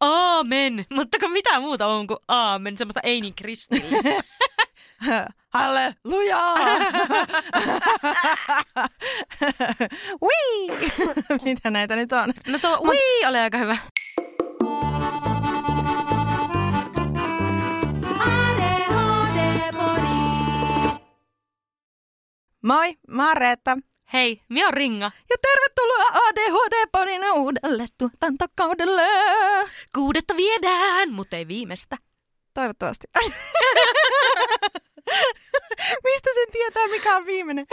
aamen, mutta kun mitä muuta on kuin aamen, semmoista ei niin kristillistä. Halleluja! Wii! Mitä näitä nyt on? No tuo Mut... ui oli aika hyvä. Moi, mä oon Reetta. Hei, minä on Ringa. Ja tervetuloa ADHD-podin uudelle tuotantokaudelle. Kuudetta viedään, mutta ei viimeistä. Toivottavasti. Mistä sen tietää, mikä on viimeinen?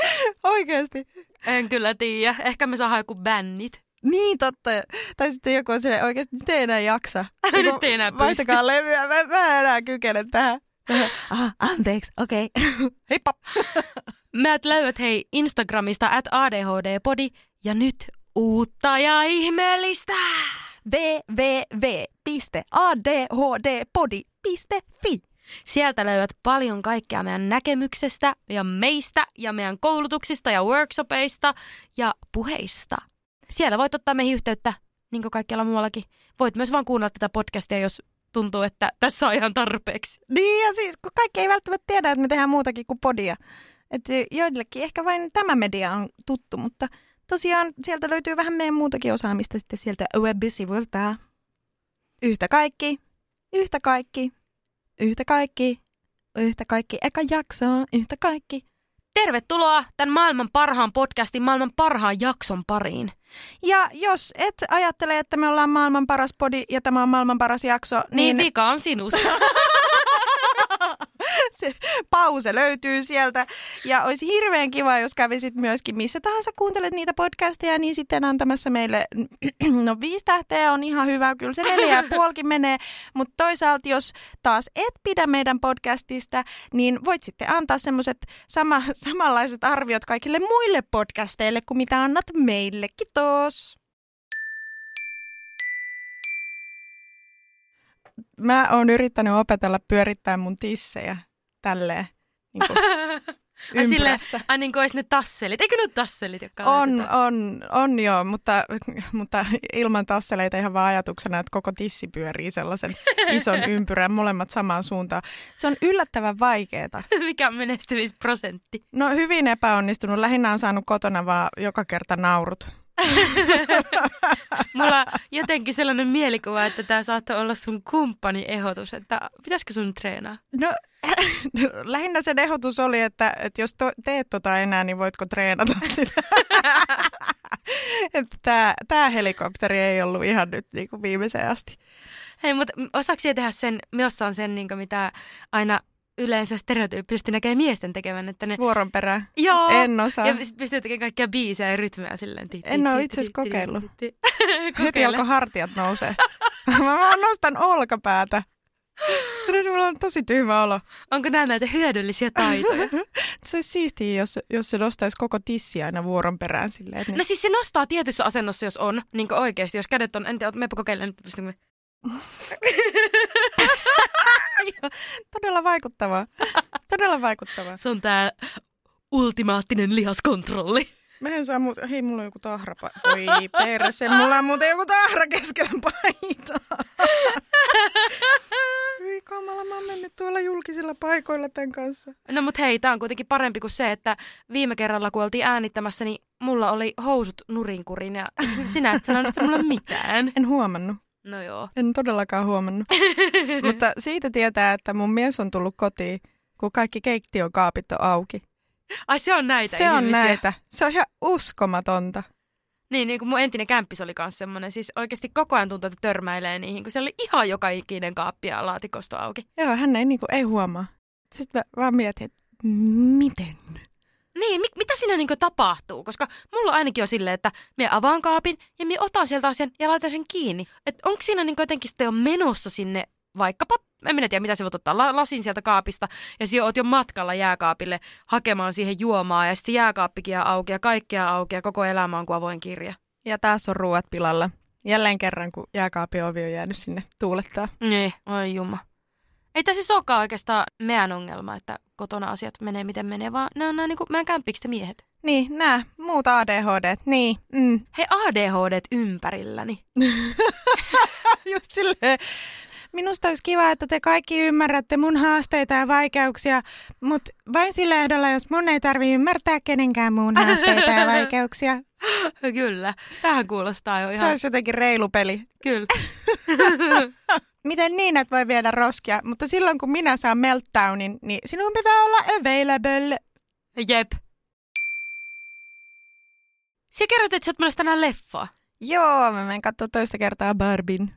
Oikeasti. En kyllä tiedä. Ehkä me saadaan joku bännit. Niin, totta. Tai sitten joku on silleen, oikeasti nyt ei enää jaksa. nyt ei enää pysty. Vaihtakaa levyä, mä, mä enää kykene tähän. ah, anteeksi, okei. Okay. Heippa! Mä löydät hei Instagramista at ADHD-podi ja nyt uutta ja ihmeellistä! www.adhdpodi.fi Sieltä löydät paljon kaikkea meidän näkemyksestä ja meistä ja meidän koulutuksista ja workshopeista ja puheista. Siellä voit ottaa meihin yhteyttä, niin kuin kaikkialla muuallakin. Voit myös vaan kuunnella tätä podcastia, jos tuntuu, että tässä on ihan tarpeeksi. Niin ja siis, kun kaikki ei välttämättä tiedä, että me tehdään muutakin kuin podia. Että joillekin ehkä vain tämä media on tuttu, mutta tosiaan sieltä löytyy vähän meidän muutakin osaamista sitten sieltä web-sivuilta. Yhtä kaikki, yhtä kaikki, yhtä kaikki, yhtä kaikki, eka jakso, yhtä kaikki. Tervetuloa tämän maailman parhaan podcastin, maailman parhaan jakson pariin. Ja jos et ajattele, että me ollaan maailman paras podi ja tämä on maailman paras jakso, niin... Niin vika on sinusta. se pause löytyy sieltä. Ja olisi hirveän kiva, jos kävisit myöskin missä tahansa kuuntelet niitä podcasteja, niin sitten antamassa meille, no viisi tähteä on ihan hyvä, kyllä se neljä ja puolikin menee, mutta toisaalta jos taas et pidä meidän podcastista, niin voit sitten antaa semmoiset sama, samanlaiset arviot kaikille muille podcasteille kuin mitä annat meille. Kiitos! Mä oon yrittänyt opetella pyörittää mun tissejä tälleen niin kuin Ai sille, ai niin kuin olisi ne tasselit. Eikö ne ole tasselit, jotka on, on, on joo, mutta, mutta ilman tasseleita ihan vaan ajatuksena, että koko tissi pyörii sellaisen ison ympyrän molemmat samaan suuntaan. Se on yllättävän vaikeeta. Mikä on menestymisprosentti? No hyvin epäonnistunut. Lähinnä on saanut kotona vaan joka kerta naurut. Mulla jotenkin sellainen mielikuva, että tämä saattaa olla sun kumppani ehdotus, että pitäisikö sun treenaa? No lähinnä se ehdotus oli, että, että jos to, teet tota enää, niin voitko treenata sitä. että tämä, helikopteri ei ollut ihan nyt niin kuin viimeiseen asti. Hei, mutta osaako tehdä sen, missä on sen, niin kuin mitä aina yleensä stereotyyppisesti näkee miesten tekevän. Että ne... Vuoron perään? Joo. En osaa. Ja pystyy tekemään kaikkia biisejä ja rytmiä silleen. En ole itse asiassa kokeillut. Heti alkoi hartiat nousee. Mä vaan nostan olkapäätä. Nyt mulla on tosi tyhmä olo. Onko nämä näitä hyödyllisiä taitoja? se olisi siistiä, jos, jos se nostaisi koko tissi aina vuoron perään silleen. Niin... No siis se nostaa tietyssä asennossa, jos on. Niin oikeasti, jos kädet on, en tiedä, meipä kokeile nyt. Todella vaikuttavaa. Todella vaikuttavaa. Se on tää ultimaattinen lihaskontrolli. Mä en saa muuta. Hei, mulla on joku tahra. Oi perse, mulla on muuten joku tahra keskellä paitaa. Hyi kamala, mä oon mennyt tuolla julkisilla paikoilla tämän kanssa. No mut hei, tää on kuitenkin parempi kuin se, että viime kerralla kun oltiin äänittämässä, niin mulla oli housut nurinkurin ja sinä et sanonut mulle mitään. En huomannut. No joo. En todellakaan huomannut. Mutta siitä tietää, että mun mies on tullut kotiin, kun kaikki keittiökaapit on auki. Ai se on näitä Se ihmisiä. on näitä. Se on ihan uskomatonta. Niin, niin kuin mun entinen kämppis oli kanssa semmoinen, siis oikeasti koko ajan tuntuu, että törmäilee niihin, kun siellä oli ihan joka ikinen kaappi ja laatikosto auki. Joo, hän ei, niin kuin, ei huomaa. Sitten mä vaan mietin, että miten? Niin, mi- mitä siinä niinku tapahtuu? Koska mulla ainakin on silleen, että me avaan kaapin ja me otan sieltä asian ja laitan sen kiinni. Että onko siinä niinku jotenkin sitten on menossa sinne vaikkapa, en minä tiedä mitä se voit ottaa, la- lasin sieltä kaapista ja sinä oot jo matkalla jääkaapille hakemaan siihen juomaa ja sitten jääkaappikin auki ja kaikkea auki ja koko elämä on kuin avoin kirja. Ja taas on ruuat pilalla. Jälleen kerran, kun jääkaapin ovi on jäänyt sinne tuulettaa. Niin, oi jumma. Ei tässä siis olekaan oikeastaan meidän ongelma, että kotona asiat menee miten menee, vaan ne on nämä niin kuin meidän kämpikset miehet. Niin, nää, muut ADHD, niin. Mm. Hei, ADHD ympärilläni. Ju- silleen, minusta olisi kiva, että te kaikki ymmärrätte mun haasteita ja vaikeuksia, mutta vain sillä ehdolla, jos mun ei tarvi ymmärtää kenenkään muun haasteita ja vaikeuksia. Kyllä. Tähän kuulostaa jo Se ihan... olisi jotenkin reilu peli. Kyllä. Miten niin, että voi viedä roskia, mutta silloin kun minä saan meltdownin, niin sinun pitää olla available. Jep. Sä kerroit, että sä oot tänään leffaa. Joo, mä menen katsoa toista kertaa Barbin.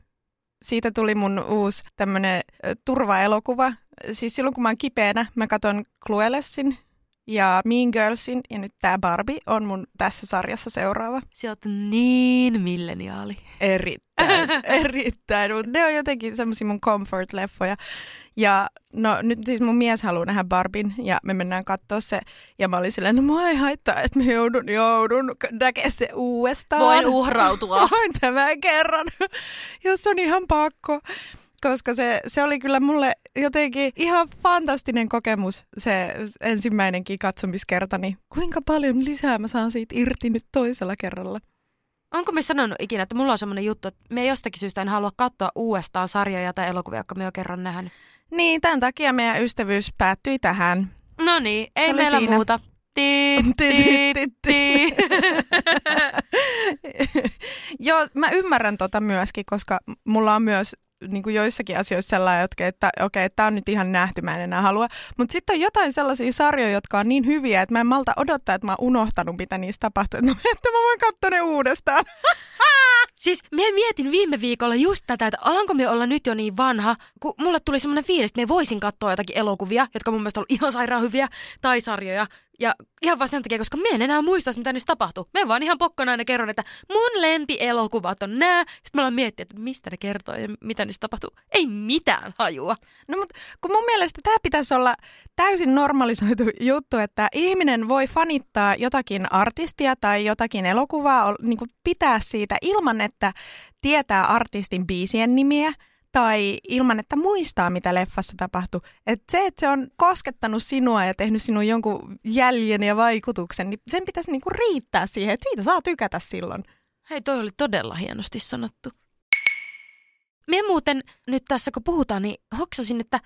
Siitä tuli mun uusi tämmönen turvaelokuva. Siis silloin kun mä oon kipeänä, mä katon Cluelessin ja Mean Girlsin ja nyt tää Barbie on mun tässä sarjassa seuraava. Sä oot niin milleniaali. Erittäin, erittäin. Mut ne on jotenkin semmosia mun comfort-leffoja. Ja no nyt siis mun mies haluaa nähdä Barbin ja me mennään katsoa se. Ja mä olin silleen, no mua ei haittaa, että mä joudun, joudun näkemään se uudestaan. Voin uhrautua. Voin tämän kerran, jos on ihan pakko. Koska se, se oli kyllä mulle jotenkin ihan fantastinen kokemus, se ensimmäinenkin katsomiskerta. Niin kuinka paljon lisää mä saan siitä irti nyt toisella kerralla? Onko me sanonut ikinä, että mulla on semmoinen juttu, että me jostakin syystä en halua katsoa uudestaan sarjoja tai elokuvia, jotka me jo kerran nähnyt. Niin, tämän takia meidän ystävyys päättyi tähän. No niin, ei meillä siinä. muuta. Tii, Ti, tii, ti, ti, tii. Joo, mä ymmärrän tota myöskin, koska mulla on myös niin kuin joissakin asioissa sellainen, jotka, että okei, okay, tämä on nyt ihan nähty, mä en enää halua. Mutta sitten on jotain sellaisia sarjoja, jotka on niin hyviä, että mä en malta odottaa, että mä oon unohtanut, mitä niistä tapahtuu. Että mä, että mä voin katsoa ne uudestaan. Siis mä mietin viime viikolla just tätä, että alanko me olla nyt jo niin vanha, kun mulle tuli semmoinen fiilis, että me voisin katsoa jotakin elokuvia, jotka mun mielestä on ihan sairaan hyviä, tai sarjoja. Ja ihan vaan sen takia, koska me en enää muista, mitä niissä tapahtuu. Me vaan ihan pokkana aina kerron, että mun lempielokuvat on nää. Sitten mä aloin miettiä, että mistä ne kertoo ja mitä niissä tapahtuu. Ei mitään hajua. No mutta kun mun mielestä tämä pitäisi olla täysin normalisoitu juttu, että ihminen voi fanittaa jotakin artistia tai jotakin elokuvaa, niin pitää siitä ilman, että tietää artistin biisien nimiä tai ilman, että muistaa, mitä leffassa tapahtui. Et se, että se on koskettanut sinua ja tehnyt sinun jonkun jäljen ja vaikutuksen, niin sen pitäisi niinku riittää siihen, että siitä saa tykätä silloin. Hei, toi oli todella hienosti sanottu. Me muuten nyt tässä kun puhutaan, niin hoksasin, että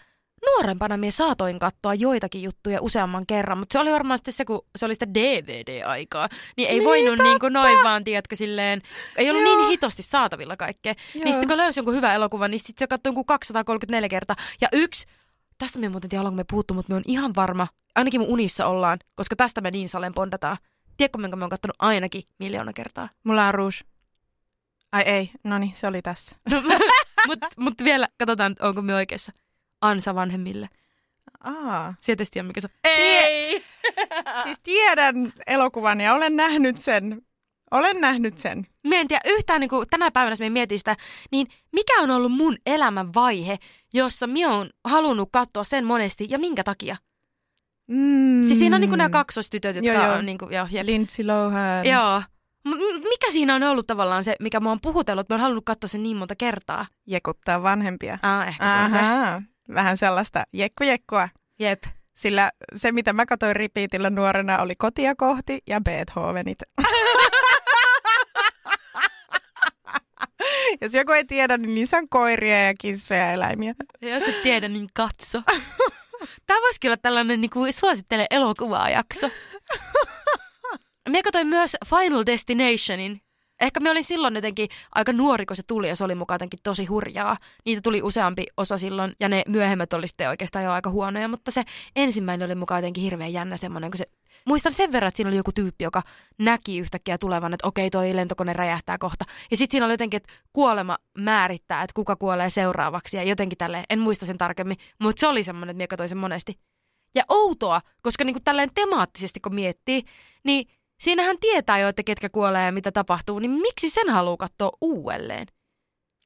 nuorempana mie saatoin katsoa joitakin juttuja useamman kerran, mutta se oli varmaan sitten se, kun se oli sitä DVD-aikaa, niin ei Niin, voinut totta. niin kuin noin vaan, tiedätkö, silleen, ei ollut Joo. niin hitosti saatavilla kaikkea. Joo. Niin sitten kun löysi jonkun hyvän elokuvan, niin sitten se katsoi jonkun 234 kertaa. Ja yksi, tästä me muuten tiedä, me puhuttu, mutta me on ihan varma, ainakin mun unissa ollaan, koska tästä me niin salen bondataan. Tiedätkö, minkä mä oon katsonut ainakin miljoona kertaa? Mulla on rouge. Ai ei, no niin, se oli tässä. Mutta mut vielä katsotaan, onko me oikeassa. Ansa vanhemmille. Aa. Sieltä tiedä, mikä se on. Ei! Siis tiedän elokuvan ja olen nähnyt sen. Olen nähnyt sen. Mä en tiedä yhtään niin kuin tänä päivänä, jos mietin sitä, niin mikä on ollut mun elämän vaihe, jossa mä oon halunnut katsoa sen monesti ja minkä takia? Mm. Siis siinä on niin kuin nämä kaksostytöt, jotka Joo, joo. on niin kuin, joo, jep. Lindsay Lohan. Joo. M- mikä siinä on ollut tavallaan se, mikä mua on puhutellut, että mä oon halunnut katsoa sen niin monta kertaa? Jekuttaa vanhempia. Ah, ehkä se on se. Vähän sellaista jekkujekkua. Jep. Sillä se, mitä mä katsoin repeatillä nuorena, oli kotia kohti ja Beethovenit. Jos joku ei tiedä, niin niissä on koiria ja kissoja ja eläimiä. Ja jos et tiedä, niin katso. Tämä voisikin olla tällainen niin kuin suosittele elokuvaa jakso. Minä katsoin myös Final Destinationin. Ehkä me olin silloin jotenkin aika nuori, kun se tuli ja se oli mukaan jotenkin tosi hurjaa. Niitä tuli useampi osa silloin ja ne myöhemmät oli sitten oikeastaan jo aika huonoja, mutta se ensimmäinen oli mukaan jotenkin hirveän jännä semmoinen, kun se Muistan sen verran, että siinä oli joku tyyppi, joka näki yhtäkkiä tulevan, että okei, toi lentokone räjähtää kohta. Ja sitten siinä oli jotenkin, että kuolema määrittää, että kuka kuolee seuraavaksi ja jotenkin tälleen. En muista sen tarkemmin, mutta se oli semmoinen, että minä katsoin sen monesti. Ja outoa, koska niinku tälleen temaattisesti kun miettii, niin siinähän tietää jo, että ketkä kuolee ja mitä tapahtuu, niin miksi sen haluaa katsoa uudelleen?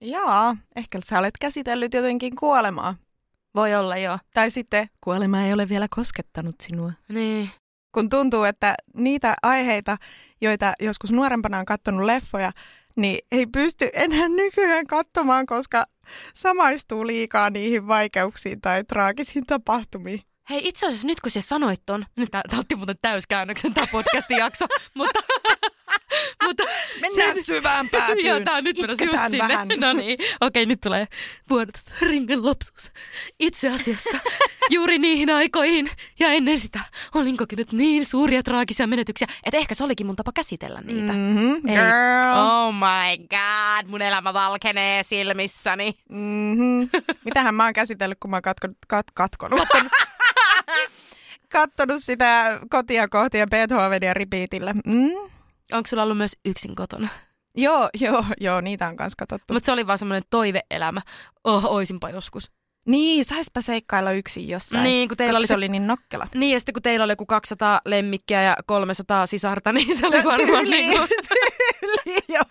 Jaa, ehkä sä olet käsitellyt jotenkin kuolemaa. Voi olla joo. Tai sitten kuolema ei ole vielä koskettanut sinua. Niin. Kun tuntuu, että niitä aiheita, joita joskus nuorempana on katsonut leffoja, niin ei pysty enää nykyään katsomaan, koska samaistuu liikaa niihin vaikeuksiin tai traagisiin tapahtumiin. Hei, itse asiassa nyt kun sä sanoit ton, nyt tää, tää otti muuten täyskäännöksen tää podcastin jakso, mutta Mutta Mennään syvään päätyyn. Joo, tää on nyt menossa just sinne. vähän. No niin, okei, nyt tulee vuodet ringen lapsuus. Itse asiassa juuri niihin aikoihin ja ennen sitä olin kokenut niin suuria traagisia menetyksiä, että ehkä se olikin mun tapa käsitellä niitä. Mm-hmm. Eli- Girl. Oh my god, mun elämä valkenee silmissäni. Mm-hmm. Mitähän mä oon käsitellyt, kun mä oon katkonut, kat, katkonut. kattonut sitä kotia kohti ja Beethovenia repeatillä. Mm? Onko sulla ollut myös yksin kotona? Joo, joo, joo, niitä on kanssa katsottu. Mutta se oli vaan semmoinen toiveelämä. Oh, oisinpa joskus. Niin, saispa seikkailla yksin jossain. Niin, kun teillä koska oli se se- oli niin nokkela. Niin, ja sitten kun teillä oli joku 200 lemmikkiä ja 300 sisarta, niin se oli varmaan niin kuin... tyyli jo.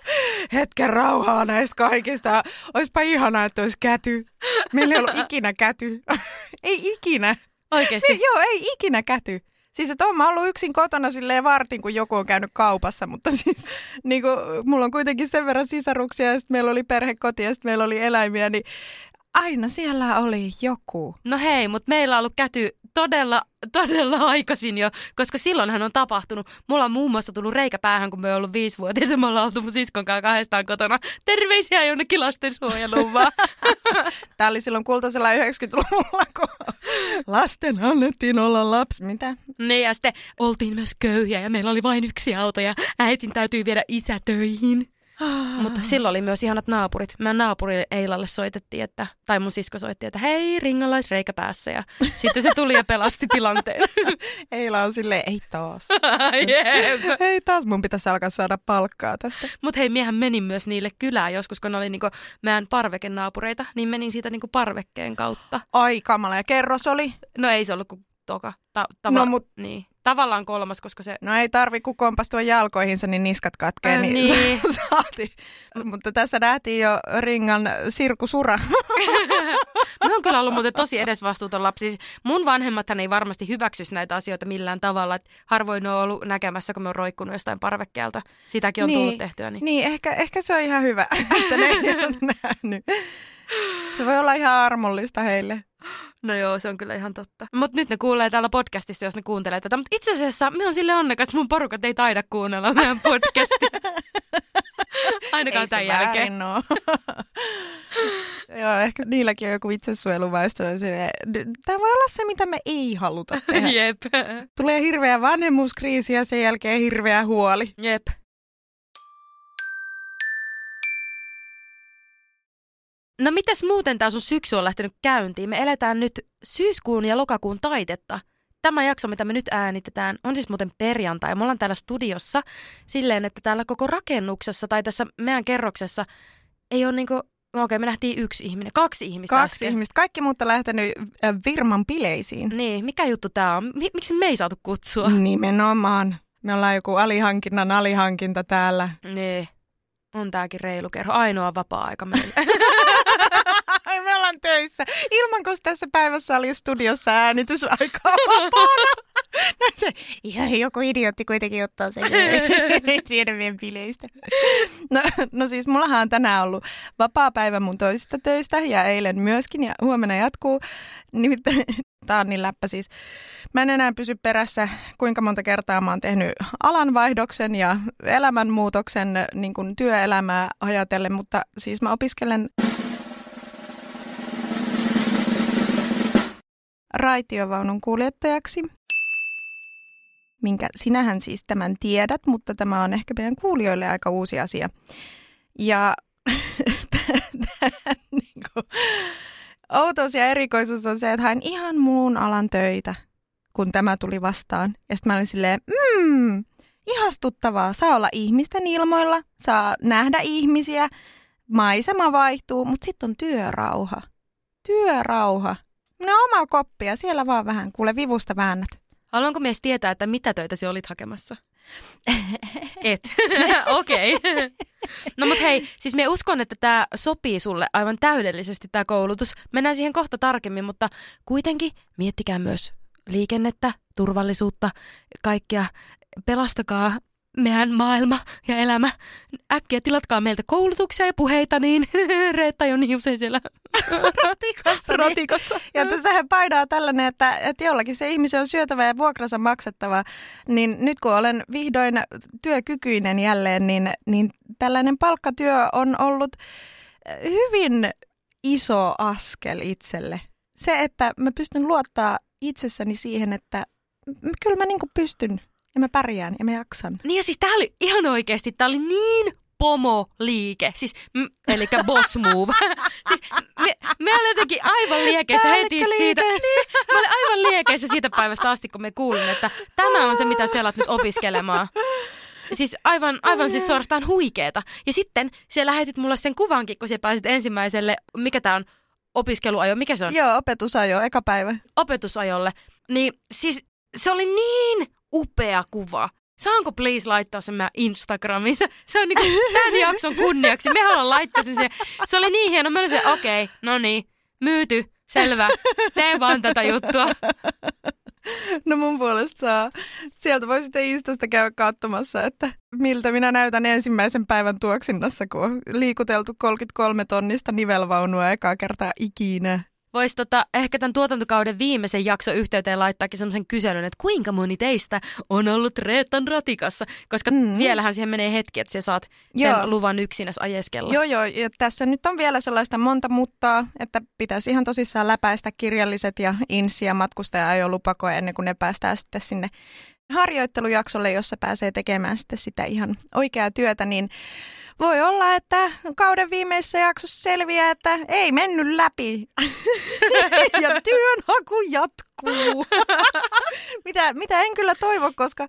Hetken rauhaa näistä kaikista. Oispa ihanaa, että olisi käty. Meillä ei ollut ikinä käty. ei ikinä. Oikeesti. Me, joo, ei ikinä käty. Siis että oon mä ollut yksin kotona silleen vartin, kun joku on käynyt kaupassa, mutta siis niin kuin, mulla on kuitenkin sen verran sisaruksia ja sitten meillä oli perhekoti ja sitten meillä oli eläimiä, niin aina siellä oli joku. No hei, mutta meillä on ollut käty todella, todella aikaisin jo, koska silloinhan on tapahtunut. Mulla on muun muassa tullut reikä päähän, kun me on ollut viisivuotias ja me ollaan oltu mun siskon kanssa kahdestaan kotona. Terveisiä jonnekin lastensuojeluun vaan. Tämä oli silloin kultaisella 90-luvulla, kun lasten annettiin olla lapsi. Mitä? niin ja sitten oltiin myös köyhiä ja meillä oli vain yksi auto ja äitin täytyy viedä isä töihin. Mutta silloin oli myös ihanat naapurit. Meidän naapurille Eilalle soitettiin, että, tai mun sisko soitti, että hei, ringalaisreikä päässä. Ja sitten se tuli ja pelasti tilanteen. Eila on silleen, ei taas. Jep. Ei taas, mun pitäisi alkaa saada palkkaa tästä. Mutta hei, miehän menin myös niille kylään joskus, kun ne oli niinku meidän parvekenaapureita, niin menin siitä niinku parvekkeen kautta. Ai kamala, ja kerros oli? No ei se ollut kuin toka. Ta- tava- No, mut- niin. Tavallaan kolmas, koska se... No ei tarvi kun kompastua jalkoihinsa, niin niskat katkee, Äh, niin, niin. saati. Mutta tässä nähtiin jo Ringan sirkusura. Mä oon kyllä ollut muuten tosi edesvastuuton lapsi. Siis mun vanhemmathan ei varmasti hyväksyisi näitä asioita millään tavalla. Et harvoin ne on ollut näkemässä, kun me on roikkunut jostain parvekkeelta. Sitäkin on Niin. tullut tehtyä. Niin. Niin, ehkä, ehkä se on ihan hyvä, että ne ei ole nähnyt. Se voi olla ihan armollista heille. No joo, se on kyllä ihan totta. Mutta nyt ne kuulee täällä podcastissa, jos ne kuuntelee tätä. Mutta itse asiassa me on sille onnekas, että mun porukat ei taida kuunnella meidän podcastia. Ainakaan ei tämän jälkeen. oo. Joo, ehkä niilläkin on joku itsesuojeluväestö. Tämä voi olla se, mitä me ei haluta tehdä. Jep. Tulee hirveä vanhemmuuskriisi ja sen jälkeen hirveä huoli. Jep. No mites muuten tää sun syksy on lähtenyt käyntiin? Me eletään nyt syyskuun ja lokakuun taitetta. Tämä jakso, mitä me nyt äänitetään, on siis muuten perjantai. Me ollaan täällä studiossa silleen, että täällä koko rakennuksessa tai tässä meidän kerroksessa ei ole niinku... No okei, me nähtiin yksi ihminen, kaksi ihmistä Kaksi äsken. ihmistä. Kaikki muut on lähtenyt äh, Virman bileisiin. Niin, mikä juttu tää on? Mi- miksi me ei saatu kutsua? Nimenomaan. Me ollaan joku alihankinnan alihankinta täällä. Niin, on tääkin reilu kerho. Ainoa vapaa-aika meillä. Me ollaan töissä. Ilman, kun tässä päivässä oli studiossa äänitysaikaa vapaana. No se, ihan joku idiootti kuitenkin ottaa sen. Ei tiedä meidän bileistä. No, no siis mullahan on tänään ollut vapaa päivä mun toisista töistä ja eilen myöskin ja huomenna jatkuu. Nimittäin Tää on niin läppä siis. Mä en enää pysy perässä, kuinka monta kertaa mä oon tehnyt alanvaihdoksen ja elämänmuutoksen niin kuin työelämää ajatellen, mutta siis mä opiskelen raitiovaunun kuljettajaksi, minkä sinähän siis tämän tiedät, mutta tämä on ehkä meidän kuulijoille aika uusi asia. Ja niin outous ja erikoisuus on se, että hain ihan muun alan töitä, kun tämä tuli vastaan. Ja sitten mä olin silleen, mmm, ihastuttavaa. Saa olla ihmisten ilmoilla, saa nähdä ihmisiä, maisema vaihtuu, mutta sitten on työrauha. Työrauha. No oma koppi ja siellä vaan vähän, kuule vivusta väännät. Haluanko mies tietää, että mitä töitä sinä olit hakemassa? Et. Okei. Okay. No mut hei, siis me uskon, että tämä sopii sulle aivan täydellisesti tämä koulutus. Mennään siihen kohta tarkemmin, mutta kuitenkin miettikää myös liikennettä, turvallisuutta, kaikkea. Pelastakaa meidän maailma ja elämä. Äkkiä tilatkaa meiltä koulutuksia ja puheita, niin Reetta jo niin usein siellä ratikossa. niin- Ratikossa. Ja tässähän painaa tällainen, että, että jollakin se ihmisen on syötävä ja vuokransa maksettava. Niin nyt kun olen vihdoin työkykyinen jälleen, niin, niin tällainen palkkatyö on ollut hyvin iso askel itselle. Se, että mä pystyn luottaa itsessäni siihen, että kyllä mä niinku pystyn ja mä pärjään ja mä jaksan. Niin ja siis tää oli ihan oikeesti, tää oli niin pomo-liike, siis, m- eli boss move. siis, me, me olin jotenkin aivan liekeissä heti siitä. Niin, mä olin aivan liekeissä siitä päivästä asti, kun me kuulin, että tämä on se, mitä alat nyt opiskelemaan. Siis aivan, aivan siis suorastaan huikeeta. Ja sitten sä lähetit mulle sen kuvankin, kun sä pääsit ensimmäiselle, mikä tää on, opiskeluajo, mikä se on? Joo, opetusajo, eka päivä. opetusajolle, niin siis se oli niin upea kuva. Saanko please laittaa sen meidän Instagramiin? Se, se on niinku tämän jakson kunniaksi. Me haluan laittaa sen. Se, se oli niin hieno. Mä olin se, okei, okay, no niin, myyty, selvä. Tee vaan tätä juttua. No mun puolesta saa. Sieltä voi sitten Instasta käydä katsomassa, että miltä minä näytän ensimmäisen päivän tuoksinnassa, kun on liikuteltu 33 tonnista nivelvaunua ekaa kertaa ikinä. Voisi tota, ehkä tämän tuotantokauden viimeisen jakson yhteyteen laittaakin semmoisen kyselyn, että kuinka moni teistä on ollut Reetan ratikassa, koska Mm. vielähän siihen menee hetki, että sä saat sen Joo. luvan yksinäs ajeskella. Joo, joo, ja tässä nyt on vielä sellaista monta muttaa, että pitäisi ihan tosissaan läpäistä kirjalliset ja insi- ja matkustaja-ajolupakoja ennen kuin ne päästään sitten sinne harjoittelujaksolle, jossa pääsee tekemään sitten sitä ihan oikeaa työtä, niin voi olla, että kauden viimeisessä jaksossa selviää, että ei mennyt läpi. ja työnhaku jatkuu. mitä, mitä en kyllä toivo, koska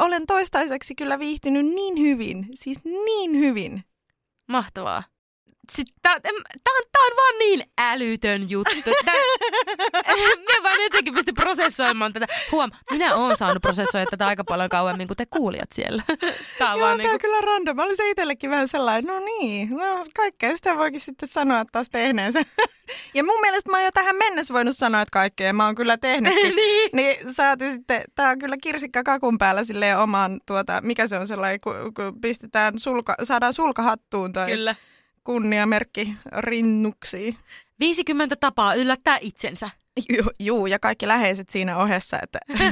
olen toistaiseksi kyllä viihtynyt niin hyvin, siis niin hyvin. Mahtavaa. Tämä on, tää on vaan niin älytön juttu. Tää, me vaan jotenkin pysty prosessoimaan tätä. Huom, minä oon saanut prosessoida tätä aika paljon kauemmin kuin te kuulijat siellä. Tämä on Joo, vaan tämä on niinku, kyllä random. Mä olin se itsellekin vähän sellainen, no niin, no kaikkea sitä voikin sitten sanoa taas tehneensä. ja mun mielestä mä oon jo tähän mennessä voinut sanoa, että kaikkea mä oon kyllä tehnytkin. niin. Niin saati sitten, tää on kyllä kirsikka kakun päällä silleen omaan, tuota, mikä se on sellainen, kun, kun pistetään sulka, saadaan sulkahattuun tai Kyllä. Kunniamerkki rinnuksiin. 50 tapaa yllättää itsensä. Juu, juu, ja kaikki läheiset siinä ohessa. Että,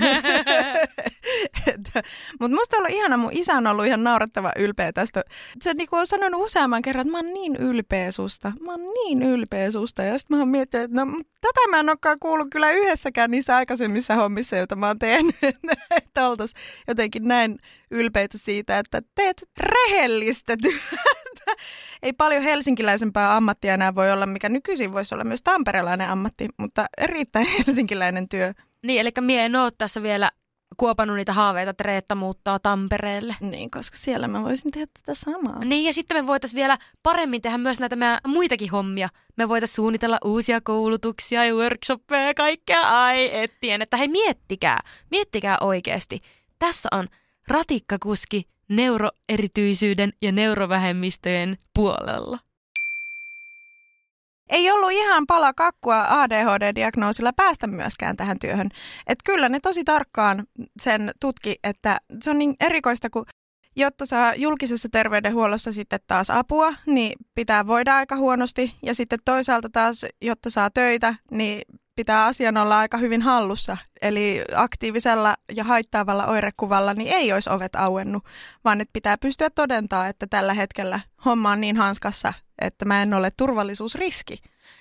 mutta musta on ollut ihana, mun isä on ollut ihan naurettava ylpeä tästä. Se niinku on sanonut useamman kerran, että mä oon niin ylpeä susta. Mä oon niin ylpeä susta. Ja sitten mä oon miettinyt, että no, tätä mä en olekaan kuullut kyllä yhdessäkään niissä aikaisemmissa hommissa, joita mä oon tehnyt. että oltais jotenkin näin ylpeitä siitä, että teet rehellistä työtä. Ei paljon helsinkiläisempää ammattia enää voi olla, mikä nykyisin voisi olla myös tamperelainen ammatti, mutta erittäin helsinkiläinen työ. Niin, eli mie en oo tässä vielä kuopannut niitä haaveita, että Reetta muuttaa Tampereelle. Niin, koska siellä mä voisin tehdä tätä samaa. Niin, ja sitten me voitaisiin vielä paremmin tehdä myös näitä meidän muitakin hommia. Me voitaisiin suunnitella uusia koulutuksia ja workshoppeja ja kaikkea. Ai, ettien, että hei miettikää, miettikää oikeasti. Tässä on ratikkakuski neuroerityisyyden ja neurovähemmistöjen puolella. Ei ollut ihan pala kakkua ADHD-diagnoosilla päästä myöskään tähän työhön. Et kyllä ne tosi tarkkaan sen tutki, että se on niin erikoista, kun jotta saa julkisessa terveydenhuollossa sitten taas apua, niin pitää voida aika huonosti. Ja sitten toisaalta taas, jotta saa töitä, niin pitää asian olla aika hyvin hallussa. Eli aktiivisella ja haittaavalla oirekuvalla niin ei olisi ovet auennut, vaan että pitää pystyä todentaa, että tällä hetkellä homma on niin hanskassa, että mä en ole turvallisuusriski.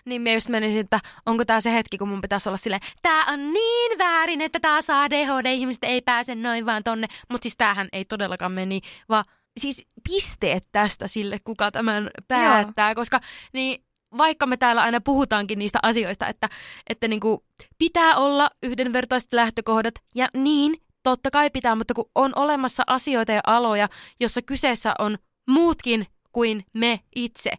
Niin mä just menisin, että onko tämä se hetki, kun mun pitäisi olla silleen, tää on niin väärin, että taas ADHD-ihmiset ei pääse noin vaan tonne. Mutta siis tämähän ei todellakaan meni, vaan siis pisteet tästä sille, kuka tämän päättää, Joo. koska niin vaikka me täällä aina puhutaankin niistä asioista, että, että niinku pitää olla yhdenvertaiset lähtökohdat ja niin, totta kai pitää, mutta kun on olemassa asioita ja aloja, jossa kyseessä on muutkin kuin me itse.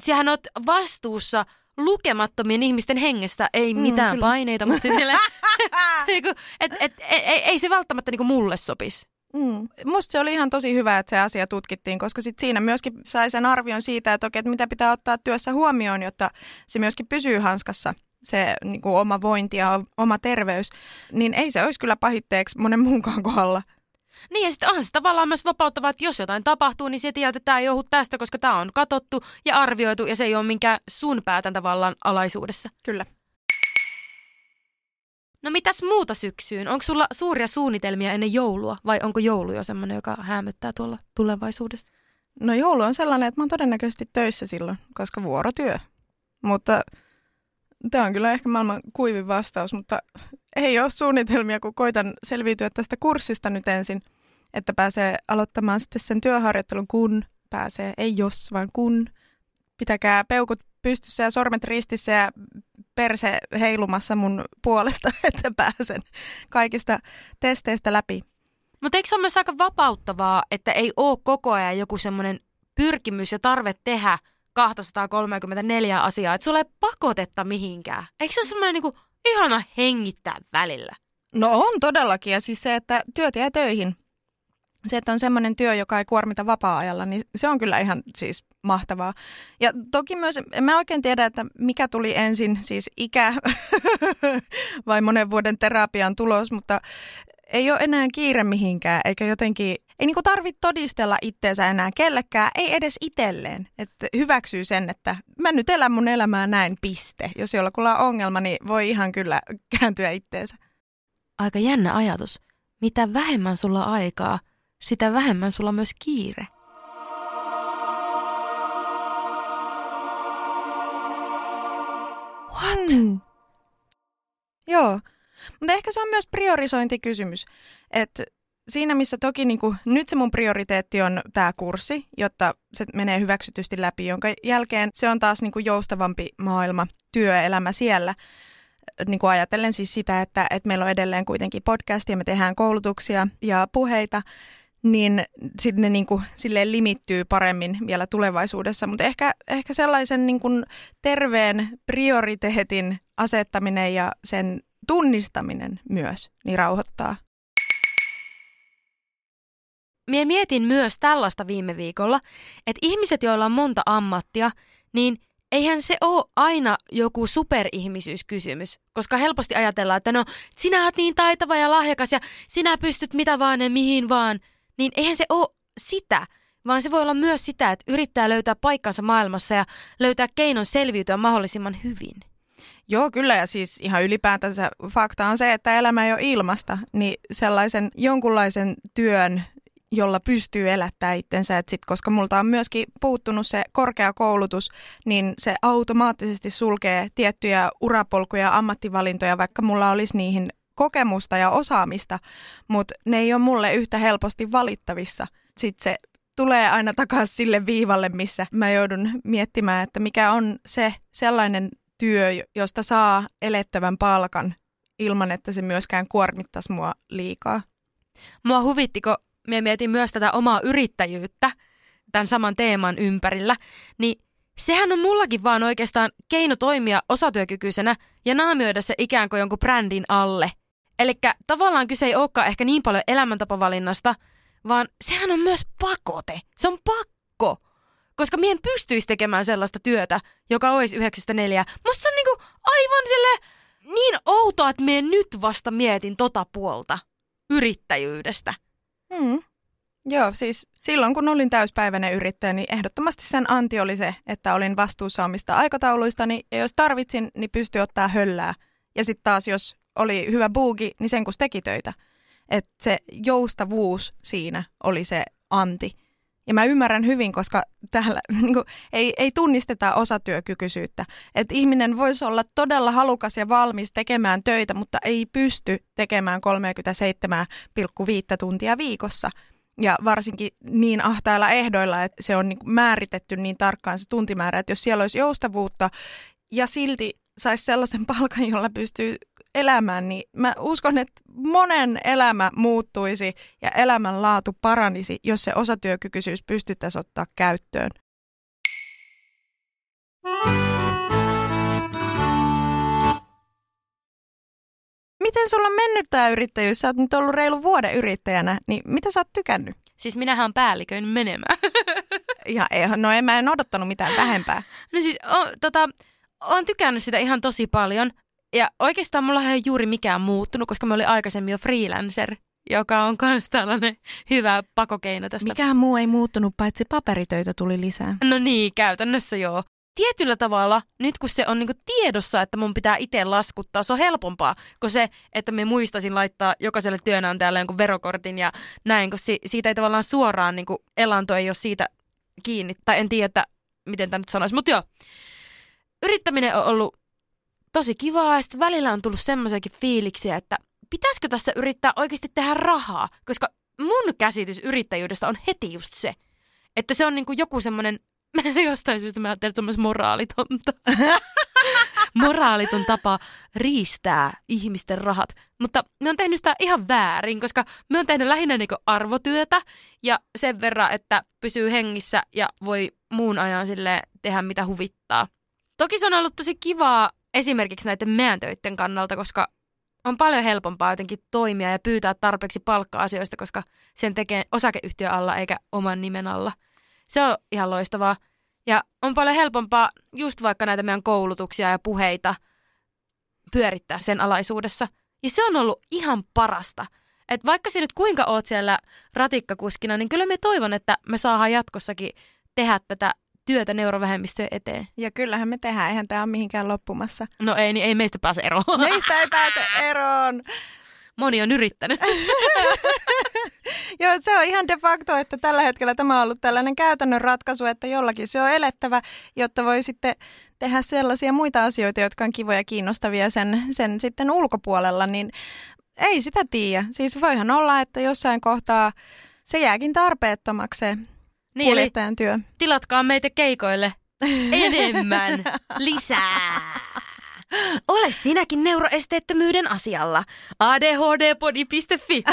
Sehän oot vastuussa lukemattomien ihmisten hengestä, ei Mm, mitään kyllä. paineita, mutta siis niinku, et, et, ei, ei, ei se välttämättä niinku mulle sopisi. Mm. Musta se oli ihan tosi hyvä, että se asia tutkittiin, koska sit siinä myöskin sai sen arvion siitä, että, okei, että mitä pitää ottaa työssä huomioon, jotta se myöskin pysyy hanskassa se niin kuin oma vointi ja oma terveys, niin ei se olisi kyllä pahitteeksi monen muunkaan kohdalla. Niin ja sitten onhan se tavallaan myös vapauttavaa, että jos jotain tapahtuu, niin se tiedät, että tämä ei johdu tästä, koska tämä on katottu ja arvioitu ja se ei ole minkään sun päätäntävallan alaisuudessa. Kyllä. No mitäs muuta syksyyn? Onko sulla suuria suunnitelmia ennen joulua vai onko joulu jo semmoinen, joka hämöttää tuolla tulevaisuudessa? No joulu on sellainen, että mä oon todennäköisesti töissä silloin, koska vuorotyö. Mutta tämä on kyllä ehkä maailman kuivin vastaus, mutta ei ole suunnitelmia, kun koitan selviytyä tästä kurssista nyt ensin, että pääsee aloittamaan sitten sen työharjoittelun, kun pääsee, ei jos, vaan kun. Pitäkää peukut pystyssä ja sormet ristissä ja perse heilumassa mun puolesta, että pääsen kaikista testeistä läpi. Mutta eikö se ole myös aika vapauttavaa, että ei ole koko ajan joku semmoinen pyrkimys ja tarve tehdä 234 asiaa, että sulla ei pakotetta mihinkään. Eikö se ole semmoinen niinku ihana hengittää välillä? No on todellakin, ja siis se, että työt jää töihin. Se, että on semmoinen työ, joka ei kuormita vapaa-ajalla, niin se on kyllä ihan siis mahtavaa. Ja toki myös, en mä oikein tiedä, että mikä tuli ensin, siis ikä vai monen vuoden terapian tulos, mutta ei ole enää kiire mihinkään, eikä jotenkin, ei niinku tarvitse todistella itteensä enää kellekään, ei edes itselleen. Että hyväksyy sen, että mä nyt elän mun elämää näin, piste. Jos jollakulla on ongelma, niin voi ihan kyllä kääntyä itteensä. Aika jännä ajatus. Mitä vähemmän sulla aikaa, sitä vähemmän sulla myös kiire. What? Mm. Joo, mutta ehkä se on myös priorisointikysymys. Että siinä missä toki niin kuin, nyt se mun prioriteetti on tämä kurssi, jotta se menee hyväksytysti läpi, jonka jälkeen se on taas niin kuin joustavampi maailma, työelämä siellä. Niin kuin ajatellen siis sitä, että, että meillä on edelleen kuitenkin podcast ja me tehdään koulutuksia ja puheita, niin sitten ne niin kuin, silleen limittyy paremmin vielä tulevaisuudessa. Mutta ehkä, ehkä sellaisen niin kuin, terveen prioriteetin asettaminen ja sen tunnistaminen myös niin rauhoittaa. Mie mietin myös tällaista viime viikolla, että ihmiset, joilla on monta ammattia, niin eihän se ole aina joku superihmisyyskysymys, koska helposti ajatellaan, että no sinä oot niin taitava ja lahjakas ja sinä pystyt mitä vaan ja mihin vaan, niin eihän se ole sitä, vaan se voi olla myös sitä, että yrittää löytää paikkansa maailmassa ja löytää keinon selviytyä mahdollisimman hyvin. Joo, kyllä ja siis ihan ylipäätänsä fakta on se, että elämä ei ole ilmasta, niin sellaisen jonkunlaisen työn, jolla pystyy elättää itsensä, että sit, koska multa on myöskin puuttunut se korkeakoulutus, niin se automaattisesti sulkee tiettyjä urapolkuja, ammattivalintoja, vaikka mulla olisi niihin kokemusta ja osaamista, mutta ne ei ole mulle yhtä helposti valittavissa. Sitten se tulee aina takaisin sille viivalle, missä mä joudun miettimään, että mikä on se sellainen työ, josta saa elettävän palkan ilman, että se myöskään kuormittaisi mua liikaa. Mua huvitti, kun mä mietin myös tätä omaa yrittäjyyttä tämän saman teeman ympärillä, niin sehän on mullakin vaan oikeastaan keino toimia osatyökykyisenä ja naamioida se ikään kuin jonkun brändin alle. Eli tavallaan kyse ei olekaan ehkä niin paljon elämäntapavalinnasta, vaan sehän on myös pakote. Se on pakko koska mien pystyisi tekemään sellaista työtä, joka olisi yhdeksästä neljää. Musta se on niinku aivan sille niin outoa, että mien nyt vasta mietin tota puolta yrittäjyydestä. Mm. Joo, siis silloin kun olin täyspäiväinen yrittäjä, niin ehdottomasti sen anti oli se, että olin vastuussa omista aikatauluistani ja jos tarvitsin, niin pystyi ottaa höllää. Ja sitten taas jos oli hyvä buugi, niin sen kun teki töitä. Että se joustavuus siinä oli se anti. Ja mä ymmärrän hyvin, koska täällä niin kuin, ei, ei tunnisteta osatyökykyisyyttä. Että ihminen voisi olla todella halukas ja valmis tekemään töitä, mutta ei pysty tekemään 37,5 tuntia viikossa. Ja varsinkin niin ahtailla ehdoilla, että se on niin määritetty niin tarkkaan se tuntimäärä, että jos siellä olisi joustavuutta ja silti saisi sellaisen palkan, jolla pystyy elämään, niin mä uskon, että monen elämä muuttuisi ja elämänlaatu paranisi, jos se osatyökykyisyys pystyttäisiin ottaa käyttöön. Miten sulla on mennyt tämä yrittäjyys? Sä oot nyt ollut reilu vuoden yrittäjänä, niin mitä sä oot tykännyt? Siis minähän on päällikön menemään. Ihan, no en mä en odottanut mitään vähempää. No siis, o, tota, oon tykännyt sitä ihan tosi paljon. Ja oikeastaan mulla ei juuri mikään muuttunut, koska mä olin aikaisemmin jo freelancer. joka on myös tällainen hyvä pakokeino tästä. Mikään muu ei muuttunut, paitsi paperitöitä tuli lisää. No niin, käytännössä joo. Tietyllä tavalla, nyt kun se on niinku tiedossa, että mun pitää itse laskuttaa, se on helpompaa kuin se, että me muistaisin laittaa jokaiselle työnantajalle jonkun verokortin ja näin, kun si- siitä ei tavallaan suoraan niinku elanto ei ole siitä kiinni. Tai en tiedä, että miten tämä nyt sanoisi, mutta joo. Yrittäminen on ollut tosi kivaa ja sitten välillä on tullut semmoisiakin fiiliksiä, että pitäisikö tässä yrittää oikeasti tehdä rahaa, koska mun käsitys yrittäjyydestä on heti just se, että se on niinku joku semmoinen, jostain syystä mä ajattelen, että se on moraalitonta. moraaliton tapa riistää ihmisten rahat. Mutta me on tehnyt sitä ihan väärin, koska me on tehnyt lähinnä niinku arvotyötä ja sen verran, että pysyy hengissä ja voi muun ajan sille tehdä mitä huvittaa. Toki se on ollut tosi kivaa esimerkiksi näiden meidän töiden kannalta, koska on paljon helpompaa jotenkin toimia ja pyytää tarpeeksi palkka-asioista, koska sen tekee osakeyhtiö alla eikä oman nimen alla. Se on ihan loistavaa. Ja on paljon helpompaa just vaikka näitä meidän koulutuksia ja puheita pyörittää sen alaisuudessa. Ja se on ollut ihan parasta. Et vaikka sinä nyt kuinka oot siellä ratikkakuskina, niin kyllä me toivon, että me saadaan jatkossakin tehdä tätä työtä neurovähemmistöjen eteen. Ja kyllähän me tehdään, eihän tämä ole mihinkään loppumassa. No ei, niin ei meistä pääse eroon. Meistä ei pääse eroon. Moni on yrittänyt. Joo, se on ihan de facto, että tällä hetkellä tämä on ollut tällainen käytännön ratkaisu, että jollakin se on elettävä, jotta voi sitten tehdä sellaisia muita asioita, jotka on kivoja ja kiinnostavia sen, sen sitten ulkopuolella, niin ei sitä tiedä. Siis voihan olla, että jossain kohtaa se jääkin tarpeettomaksi se niin, kuljettajan työ. Tilatkaa meitä keikoille enemmän, lisää. Ole sinäkin neuroesteettömyyden asialla. adhdpodi.fi.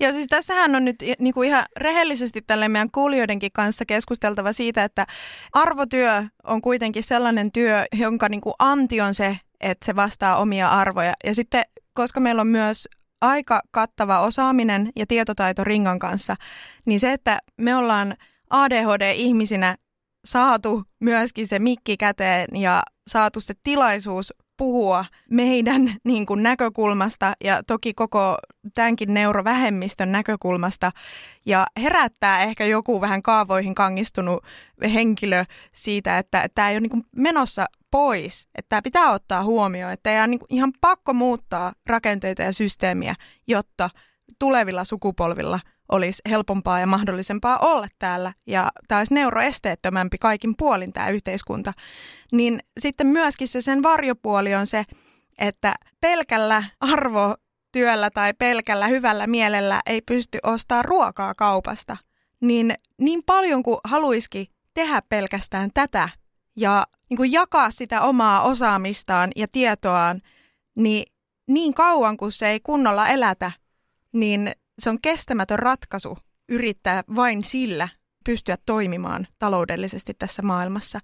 Ja siis tässähän on nyt niin kuin ihan rehellisesti tälle meidän kuulijoidenkin kanssa keskusteltava siitä, että arvotyö on kuitenkin sellainen työ, jonka niin kuin anti on se, että se vastaa omia arvoja. Ja sitten, koska meillä on myös aika kattava osaaminen ja tietotaito ringan kanssa, niin se, että me ollaan ADHD-ihmisinä saatu myöskin se mikki käteen ja saatu se tilaisuus puhua meidän niin kuin, näkökulmasta ja toki koko tämänkin neurovähemmistön näkökulmasta ja herättää ehkä joku vähän kaavoihin kangistunut henkilö siitä, että tämä ei ole niin kuin, menossa pois, että tämä pitää ottaa huomioon, että ei ole niin ihan pakko muuttaa rakenteita ja systeemiä, jotta tulevilla sukupolvilla – olisi helpompaa ja mahdollisempaa olla täällä ja tämä olisi neuroesteettömämpi kaikin puolin tämä yhteiskunta, niin sitten myöskin se sen varjopuoli on se, että pelkällä arvotyöllä tai pelkällä hyvällä mielellä ei pysty ostamaan ruokaa kaupasta, niin niin paljon kuin haluisikin tehdä pelkästään tätä ja niin kuin jakaa sitä omaa osaamistaan ja tietoaan, niin niin kauan kuin se ei kunnolla elätä, niin se on kestämätön ratkaisu yrittää vain sillä pystyä toimimaan taloudellisesti tässä maailmassa.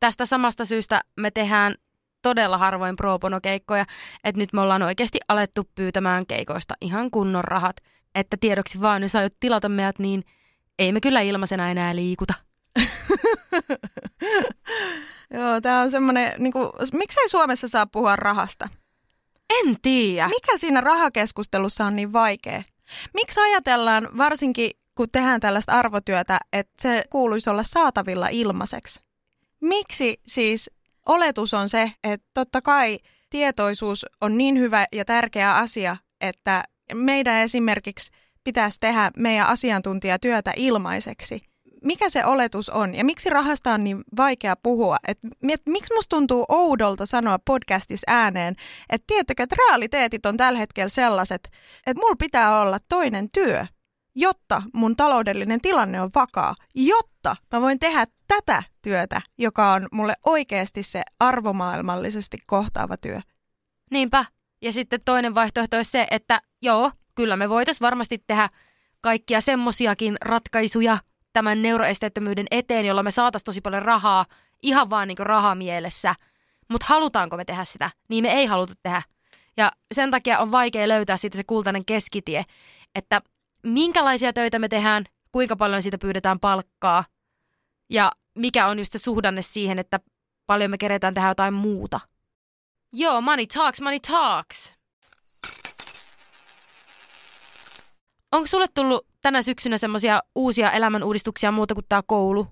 Tästä samasta syystä me tehdään todella harvoin pro-bono-keikkoja, että nyt me ollaan oikeasti alettu pyytämään keikoista ihan kunnon rahat. Että tiedoksi vaan, jos aiot tilata meidät, niin ei me kyllä ilmaisena enää liikuta. Joo, tämä on semmoinen, niin kuin, miksei Suomessa saa puhua rahasta? En tiedä. Mikä siinä rahakeskustelussa on niin vaikea? Miksi ajatellaan, varsinkin kun tehdään tällaista arvotyötä, että se kuuluisi olla saatavilla ilmaiseksi? Miksi siis oletus on se, että totta kai tietoisuus on niin hyvä ja tärkeä asia, että meidän esimerkiksi pitäisi tehdä meidän asiantuntijatyötä ilmaiseksi mikä se oletus on ja miksi rahasta on niin vaikea puhua? Et, et, miksi musta tuntuu oudolta sanoa podcastissa ääneen, että tiedättekö, että realiteetit on tällä hetkellä sellaiset, että mulla pitää olla toinen työ, jotta mun taloudellinen tilanne on vakaa, jotta mä voin tehdä tätä työtä, joka on mulle oikeasti se arvomaailmallisesti kohtaava työ. Niinpä. Ja sitten toinen vaihtoehto olisi se, että joo, kyllä me voitaisiin varmasti tehdä kaikkia semmosiakin ratkaisuja, tämän neuroesteettömyyden eteen, jolla me saataisiin tosi paljon rahaa, ihan vaan niin rahamielessä. Mutta halutaanko me tehdä sitä? Niin me ei haluta tehdä. Ja sen takia on vaikea löytää siitä se kultainen keskitie, että minkälaisia töitä me tehdään, kuinka paljon siitä pyydetään palkkaa ja mikä on just se suhdanne siihen, että paljon me keretään tehdä jotain muuta. Joo, money talks, money talks. Onko sulle tullut tänä syksynä semmoisia uusia elämänuudistuksia muuta kuin tämä koulu?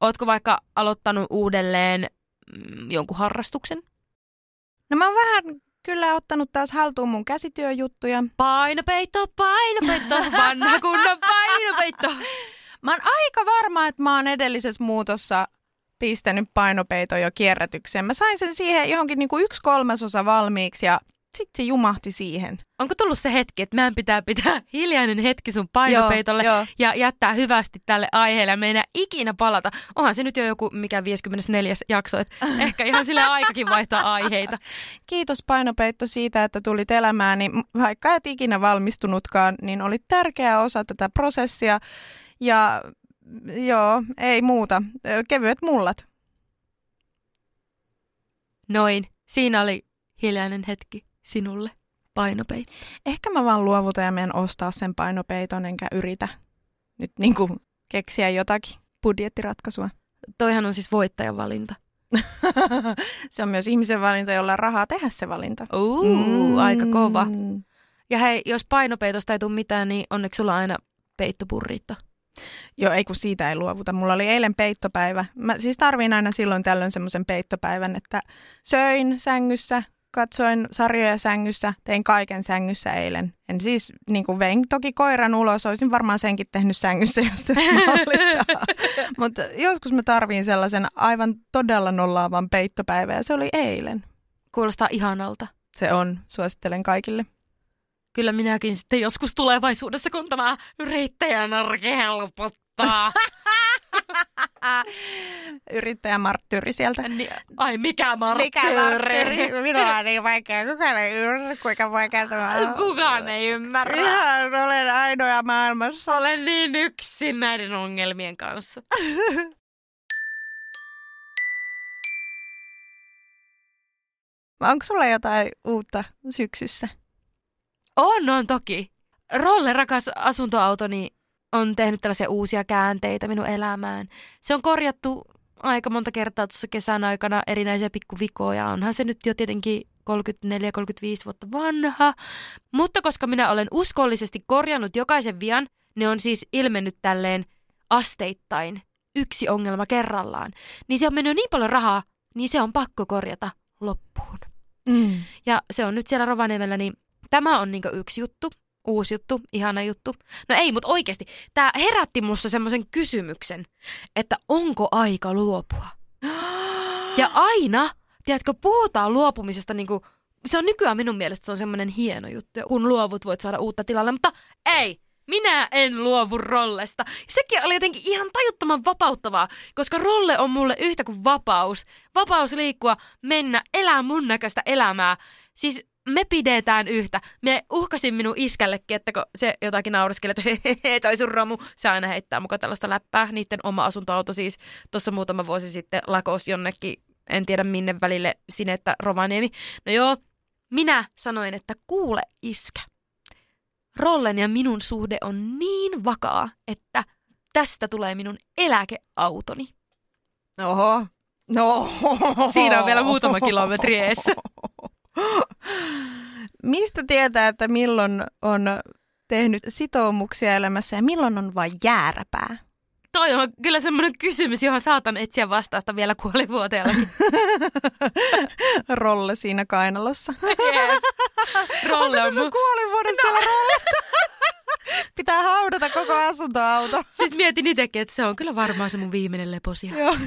Ootko vaikka aloittanut uudelleen mm, jonkun harrastuksen? No mä oon vähän kyllä ottanut taas haltuun mun käsityöjuttuja. Painopeitto, painopeitto, vanha kunnon painopeitto. Mä oon aika varma, että mä oon edellisessä muutossa pistänyt painopeiton jo kierrätykseen. Mä sain sen siihen johonkin niin kuin yksi kolmasosa valmiiksi ja sitten se jumahti siihen. Onko tullut se hetki, että meidän pitää pitää hiljainen hetki sun painopeitolle Joo, joo. ja jättää hyvästi tälle aiheelle ja me enää ikinä palata. Onhan se nyt jo joku mikä 54. jakso, että ehkä ihan sille aikakin vaihtaa aiheita. Kiitos painopeitto siitä, että tulit elämääni. M- Vaikka et ikinä valmistunutkaan, niin oli tärkeä osa tätä prosessia. Ja joo, ei muuta. Kevyet mullat. Noin, siinä oli hiljainen hetki sinulle. Painopeitto. Ehkä mä vaan luovutan ja menen ostaa sen painopeiton, enkä yritä nyt niin kuin keksiä jotakin budjettiratkaisua. Toihan on siis voittajan valinta. se on myös ihmisen valinta, jolla on rahaa tehdä se valinta. Uu, mm. aika kova. Ja hei, jos painopeitosta ei tule mitään, niin onneksi sulla aina peittopurriitta. Joo, ei kun siitä ei luovuta. Mulla oli eilen peittopäivä. Mä siis tarviin aina silloin tällöin semmoisen peittopäivän, että söin sängyssä, katsoin sarjoja sängyssä, tein kaiken sängyssä eilen. En siis niin kuin vein toki koiran ulos, olisin varmaan senkin tehnyt sängyssä, jos se olisi mahdollista. Mutta joskus mä tarviin sellaisen aivan todella nollaavan peittopäivän ja se oli eilen. Kuulostaa ihanalta. Se on, suosittelen kaikille. Kyllä minäkin sitten joskus tulevaisuudessa, kun tämä yrittäjän arki helpottaa. Yrittäjä Marttyyri sieltä. Niin, ai mikä marttyyri. Minulla on niin vaikea. Kukaan ei ymmärrä, kuinka vaikea tämä on. Kukaan ei ymmärrä. Ihan olen ainoa maailmassa. Olen niin yksin näiden ongelmien kanssa. Onko sulla jotain uutta syksyssä? On, on toki. Rolle, rakas asuntoautoni, on tehnyt tällaisia uusia käänteitä minun elämään. Se on korjattu aika monta kertaa tuossa kesän aikana erinäisiä pikkuvikoja. Onhan se nyt jo tietenkin 34-35 vuotta vanha. Mutta koska minä olen uskollisesti korjannut jokaisen vian, ne on siis ilmennyt tälleen asteittain, yksi ongelma kerrallaan. Niin se on mennyt niin paljon rahaa, niin se on pakko korjata loppuun. Mm. Ja se on nyt siellä Rovaniemellä, niin tämä on niinku yksi juttu, uusi juttu, ihana juttu. No ei, mutta oikeasti, tämä herätti musta semmoisen kysymyksen, että onko aika luopua? Ja aina, tiedätkö, puhutaan luopumisesta niinku, se on nykyään minun mielestä se on semmoinen hieno juttu. Kun luovut, voit saada uutta tilalle, mutta ei, minä en luovu rollesta. Sekin oli jotenkin ihan tajuttoman vapauttavaa, koska rolle on mulle yhtä kuin vapaus. Vapaus liikkua, mennä, elää mun näköistä elämää. Siis me pidetään yhtä. Me uhkasin minun iskällekin, että kun se jotakin naureskeli, että hehehe, toi sun romu. Se aina heittää mukaan tällaista läppää. Niiden oma asuntoauto siis tuossa muutama vuosi sitten lakos jonnekin, en tiedä minne välille, Sinettä, Rovaniemi. No joo, minä sanoin, että kuule iskä. Rollen ja minun suhde on niin vakaa, että tästä tulee minun eläkeautoni. Oho. No. Siinä on vielä muutama kilometri eessä. Mistä tietää, että milloin on tehnyt sitoumuksia elämässä ja milloin on vain jääräpää? Toi on kyllä semmoinen kysymys, johon saatan etsiä vastausta vielä kuolivuoteellakin. Rolle siinä kainalossa. Rolle on sun kuolivuoden siellä rollessa? Pitää haudata koko asuntoauto. Siis mietin itsekin, että se on kyllä varmaan se mun viimeinen leposia. Joo.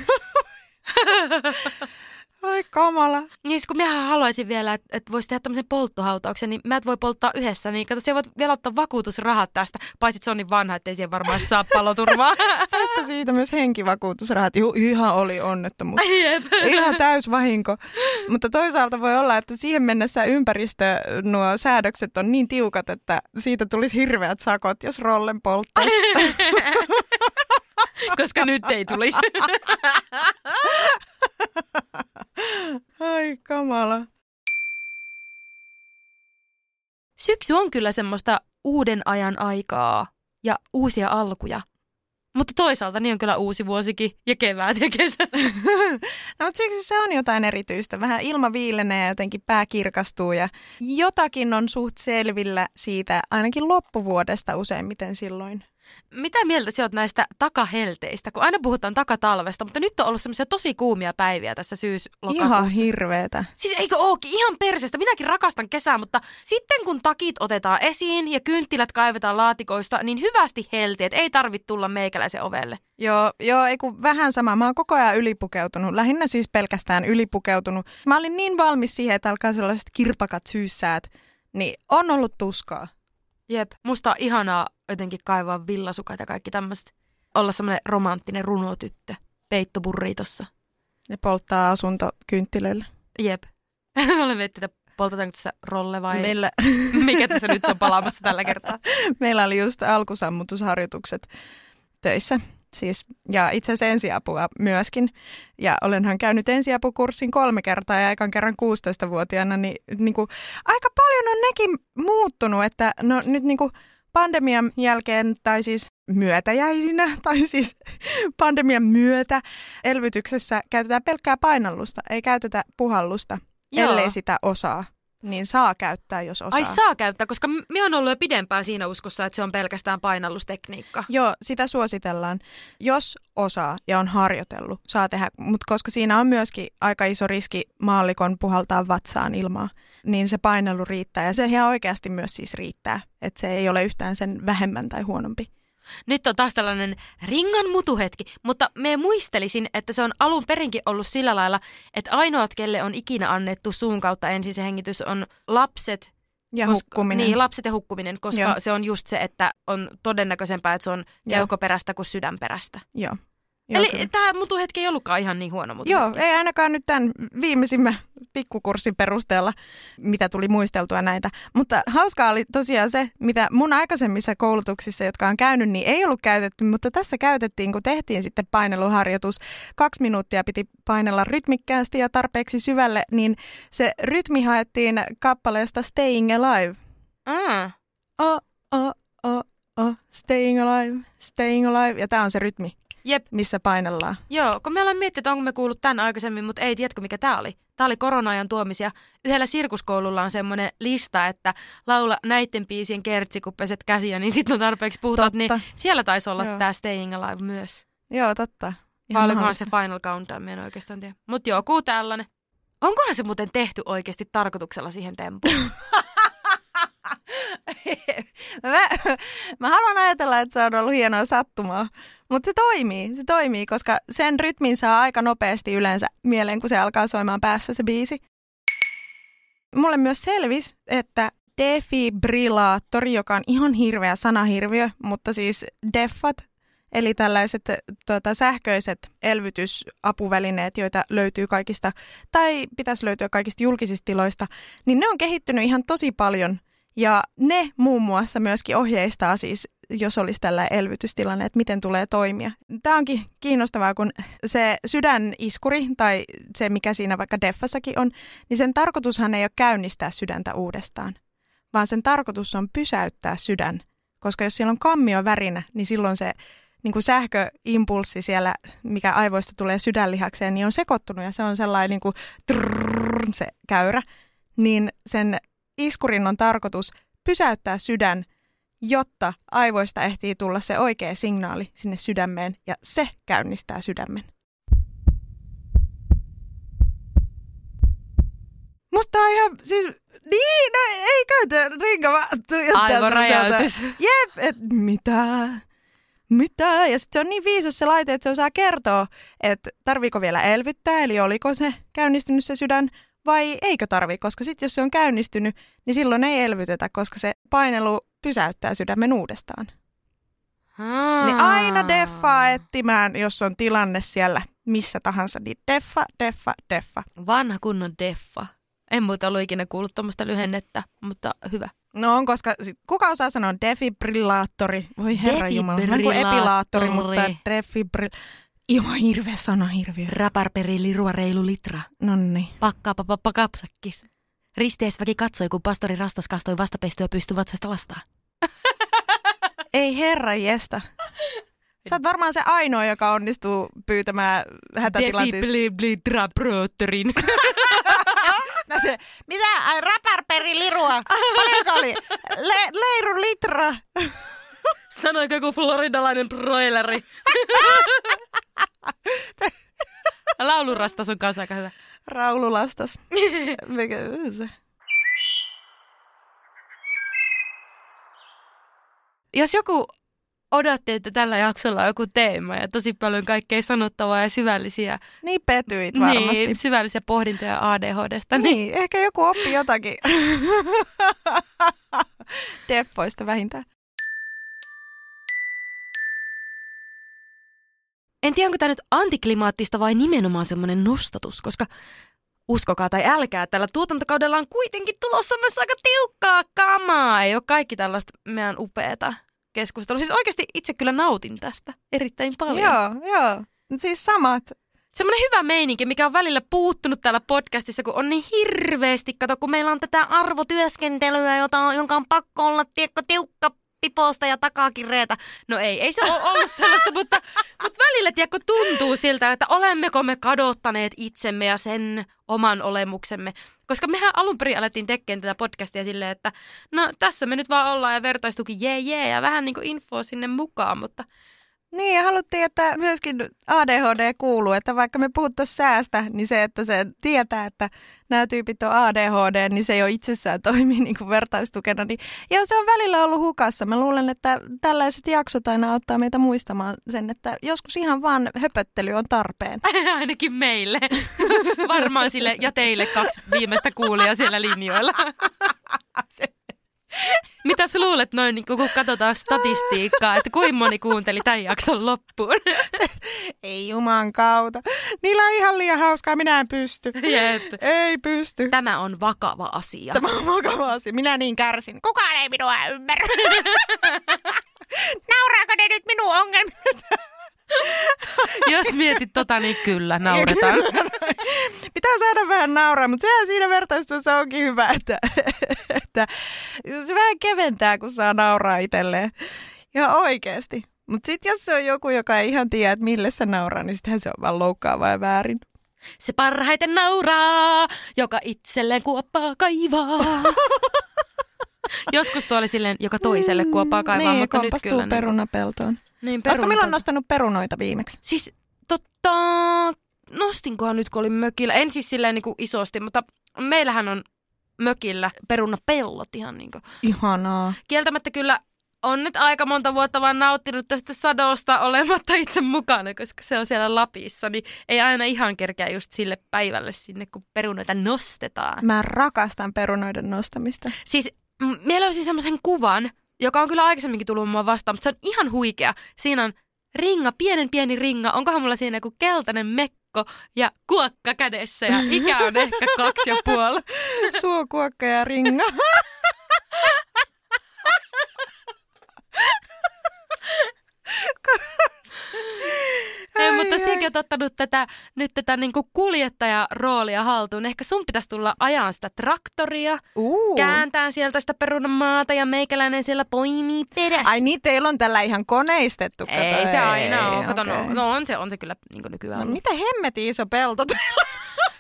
Oi kamala. Niin kun minähän haluaisin vielä, että, että voisi tehdä tämmöisen polttohautauksen, niin mä et voi polttaa yhdessä, niin kato, se voit vielä ottaa vakuutusrahat tästä, paitsi se on niin vanha, ettei siihen varmaan saa paloturvaa. Saisiko siitä myös henkivakuutusrahat? Juu, ihan oli onnettomuus. Jep. Ihan täys vahinko. Mutta toisaalta voi olla, että siihen mennessä ympäristö, nuo säädökset on niin tiukat, että siitä tulisi hirveät sakot, jos rollen polttaisi. Koska nyt ei tulisi. Ai kamala. Syksy on kyllä semmoista uuden ajan aikaa ja uusia alkuja. Mutta toisaalta niin on kyllä uusi vuosikin ja kevät ja kesä. no, mutta siksi se on jotain erityistä. Vähän ilma viilenee ja jotenkin pää kirkastuu ja jotakin on suht selvillä siitä ainakin loppuvuodesta useimmiten silloin. Mitä mieltä sä oot näistä takahelteistä? Kun aina puhutaan takatalvesta, mutta nyt on ollut semmoisia tosi kuumia päiviä tässä syyslokakuussa. Ihan hirveetä. Siis eikö ookin? Ihan perseestä. Minäkin rakastan kesää, mutta sitten kun takit otetaan esiin ja kynttilät kaivetaan laatikoista, niin hyvästi helteet. Ei tarvitse tulla meikäläisen ovelle. Joo, joo, ei kun vähän sama. Mä oon koko ajan ylipukeutunut. Lähinnä siis pelkästään ylipukeutunut. Mä olin niin valmis siihen, että alkaa sellaiset kirpakat syyssäät. Niin on ollut tuskaa. Jep, musta on ihanaa jotenkin kaivaa villasukat ja kaikki tämmöistä. Olla semmoinen romanttinen runotyttö peittoburriitossa. Ja polttaa asunto kynttilöillä. Jep. Olen miettinyt, että poltetaanko tässä rolle vai Meillä, mikä tässä nyt on palaamassa tällä kertaa. meillä oli just alkusammutusharjoitukset töissä. Siis, ja itse asiassa ensiapua myöskin. Ja olenhan käynyt ensiapukurssin kolme kertaa ja ekan kerran 16-vuotiaana, niin, niin kuin, aika paljon on nekin muuttunut, että no nyt niin kuin, pandemian jälkeen, tai siis myötäjäisinä, tai siis pandemian myötä elvytyksessä käytetään pelkkää painallusta, ei käytetä puhallusta, Joo. ellei sitä osaa. Niin saa käyttää, jos osaa. Ai saa käyttää, koska me on ollut jo pidempään siinä uskossa, että se on pelkästään painallustekniikka. Joo, sitä suositellaan. Jos osaa ja on harjoitellut, saa tehdä, mutta koska siinä on myöskin aika iso riski maallikon puhaltaa vatsaan ilmaa, niin se painelu riittää. Ja se ihan oikeasti myös siis riittää, että se ei ole yhtään sen vähemmän tai huonompi. Nyt on taas tällainen ringan mutuhetki, mutta me muistelisin, että se on alun perinkin ollut sillä lailla, että ainoat, kelle on ikinä annettu suun kautta ensin se hengitys, on lapset. Ja koska, hukkuminen. Niin, lapset ja hukkuminen, koska Joo. se on just se, että on todennäköisempää, että se on Joo. keuhkoperäistä kuin sydänperäistä. Joo. Joo, kyllä. Eli tämä mutuhetki ei ollutkaan ihan niin huono mutuhetki. Joo, ei ainakaan nyt tämän viimeisimmän pikkukurssin perusteella, mitä tuli muisteltua näitä. Mutta hauskaa oli tosiaan se, mitä mun aikaisemmissa koulutuksissa, jotka on käynyt, niin ei ollut käytetty, mutta tässä käytettiin, kun tehtiin sitten paineluharjoitus. Kaksi minuuttia piti painella rytmikkäästi ja tarpeeksi syvälle, niin se rytmi haettiin kappaleesta Staying Alive. Ah, Oh, oh, oh, oh, staying alive, staying alive. Ja tämä on se rytmi, jep. missä painellaan. Joo, kun me ollaan miettinyt, että onko me kuullut tämän aikaisemmin, mutta ei, tiedätkö mikä tämä oli? Tämä oli korona-ajan tuomisia. Yhdellä sirkuskoululla on semmoinen lista, että laula näiden biisien kertsi, kun peset käsiä, niin sitten on tarpeeksi puhutaat. Totta. Niin siellä taisi olla Joo. tämä Staying Alive myös. Joo, totta. Vai olikohan se Final Countdown, en oikeastaan tiedä. Mutta joku tällainen. Onkohan se muuten tehty oikeasti tarkoituksella siihen tempuun? mä, mä haluan ajatella, että se on ollut hienoa sattumaa. Mutta se toimii, se toimii, koska sen rytmin saa aika nopeasti yleensä mieleen, kun se alkaa soimaan päässä se biisi. Mulle myös selvisi, että defibrillaattori, joka on ihan hirveä sanahirviö, mutta siis deffat, eli tällaiset tota, sähköiset elvytysapuvälineet, joita löytyy kaikista, tai pitäisi löytyä kaikista julkisista tiloista, niin ne on kehittynyt ihan tosi paljon. Ja ne muun muassa myöskin ohjeistaa siis, jos olisi tällä elvytystilanne, että miten tulee toimia. Tämä onkin kiinnostavaa, kun se sydäniskuri tai se, mikä siinä vaikka Deffassakin on, niin sen tarkoitushan ei ole käynnistää sydäntä uudestaan, vaan sen tarkoitus on pysäyttää sydän. Koska jos siellä on kammio värinä, niin silloin se niin kuin sähköimpulssi siellä, mikä aivoista tulee sydänlihakseen, niin on sekoittunut ja se on sellainen niin kuin trrrr, se käyrä. Niin sen iskurin on tarkoitus pysäyttää sydän, jotta aivoista ehtii tulla se oikea signaali sinne sydämeen ja se käynnistää sydämen. Musta on ihan, siis, niin, no ei käytä ringa, vaan tuijottaa Jep, et mitä, mitä? Ja sitten se on niin viisas se laite, että se osaa kertoa, että tarviiko vielä elvyttää, eli oliko se käynnistynyt se sydän, vai eikö tarvi, koska sitten jos se on käynnistynyt, niin silloin ei elvytetä, koska se painelu pysäyttää sydämen uudestaan. Ah. Niin aina deffaa etsimään, jos on tilanne siellä missä tahansa, niin deffa, deffa, deffa. Vanha kunnon deffa. En muuta ollut ikinä kuullut tuommoista lyhennettä, mutta hyvä. No on, koska kuka osaa sanoa defibrillaattori? Voi herra jumala, kuin epilaattori, mutta Defibrillaattori. Ihan hirveä sana, hirviö. Raparperi lirua reilu litra. Nonni. Pakkaapa pappa kapsakkis. Risteesväki katsoi, kun pastori Rastas kastoi vastapestyä pystyvatsasta lastaa. Ei herra jesta. Sä oot varmaan se ainoa, joka onnistuu pyytämään hätätilanteessa. Defibrillator'in. No se, mitä? Ai raparperi lirua. Paljonko oli? Le, leiru litra. Sanoiko joku floridalainen broileri? Laulurasta sun kanssa aika hyvä. Raululastas. Mikä se? Jos joku odotti, että tällä jaksolla on joku teema ja tosi paljon kaikkea sanottavaa ja syvällisiä, Niin petyit varmasti. niin, syvällisiä pohdintoja ADHDsta, niin Niin, ehkä joku oppi jotakin. Deffoista vähintään. En tiedä, onko tämä nyt antiklimaattista vai nimenomaan semmoinen nostatus, koska uskokaa tai älkää, tällä tuotantokaudella on kuitenkin tulossa myös aika tiukkaa kamaa. Ei ole kaikki tällaista meidän upeata keskustelua. Siis oikeasti itse kyllä nautin tästä erittäin paljon. Joo, joo. Siis samat. Semmoinen hyvä meininki, mikä on välillä puuttunut täällä podcastissa, kun on niin hirveästi, kato, kun meillä on tätä arvotyöskentelyä, jota on, jonka on pakko olla, tiekko, tiukka piposta ja takakireetä. No ei, ei se ole ollut sellaista, mutta, mutta välillä tiedätkö, tuntuu siltä, että olemmeko me kadottaneet itsemme ja sen oman olemuksemme. Koska mehän alun perin alettiin tekemään tätä podcastia silleen, että no tässä me nyt vaan ollaan ja vertaistuki jee jee ja vähän niin kuin infoa sinne mukaan, mutta Niin, ja haluttiin, että myöskin ADHD kuuluu, että vaikka me puhuttaisiin säästä, niin se, että se tietää, että nämä tyypit on ADHD, niin se jo itsessään toimii niin kuin vertaistukena. Niin, ja se on välillä ollut hukassa. Mä luulen, että tällaiset jaksot aina auttaa meitä muistamaan sen, että joskus ihan vaan höpöttely on tarpeen. ainakin meille. Varmaan sille ja teille kaksi viimeistä kuulijaa siellä linjoilla. Mitä sä luulet noin, niin kun katsotaan statistiikkaa, että kuinka moni kuunteli tämän jakson loppuun? Ei juman kautta. Niillä on ihan liian hauskaa, minä en pysty. Jep. Ei pysty. Tämä on vakava asia. Tämä on vakava asia. Minä niin kärsin. Kukaan ei minua ymmärrä. Nauraako ne nyt minun ongelmia? Jos mietit tota, niin kyllä, nauretaan. Pitää saada vähän nauraa, mutta sehän siinä vertaistuessa onkin hyvä, että, että se vähän keventää, kun saa nauraa itselleen. Ja oikeasti. Mutta sitten jos se on joku, joka ei ihan tiedä, että mille se nauraa, niin sittenhän se on vaan loukkaavaa ja väärin. Se parhaiten nauraa, joka itselleen kuoppaa kaivaa. Joskus tuo oli silleen, joka toiselle kuoppaa kaivaa, niin, mutta nyt kyllä... perunapeltoon. Niin, Oletko milloin nostanut perunoita viimeksi? Siis totta, nostinkohan nyt kun olin mökillä. En siis silleen niin kuin isosti, mutta meillähän on mökillä perunapellot ihan niin kuin. Ihanaa. Kieltämättä kyllä on nyt aika monta vuotta vaan nauttinut tästä sadosta olematta itse mukana, koska se on siellä Lapissa, niin ei aina ihan kerkeä just sille päivälle sinne, kun perunoita nostetaan. Mä rakastan perunoiden nostamista. Siis m- mä löysin semmoisen kuvan, joka on kyllä aikaisemminkin tullut mua vastaan, mutta se on ihan huikea. Siinä on ringa, pienen pieni ringa. Onkohan mulla siinä joku keltainen mekko ja kuokka kädessä ja ikä on ehkä kaksi ja puoli. Suokuokka ja ringa. Ei, mutta ai. sekin on ottanut tätä, nyt tätä niinku kuljettajaroolia haltuun. Ehkä sun pitäisi tulla ajan sitä traktoria, Uh. kääntää sieltä sitä perunamaata ja meikäläinen siellä poimii perässä. Ai niin, teillä on tällä ihan koneistettu. kato. ei se aina ole. Kato, okei. no, no, on se, on se kyllä niin nykyään. No ollut. mitä hemmeti iso pelto teillä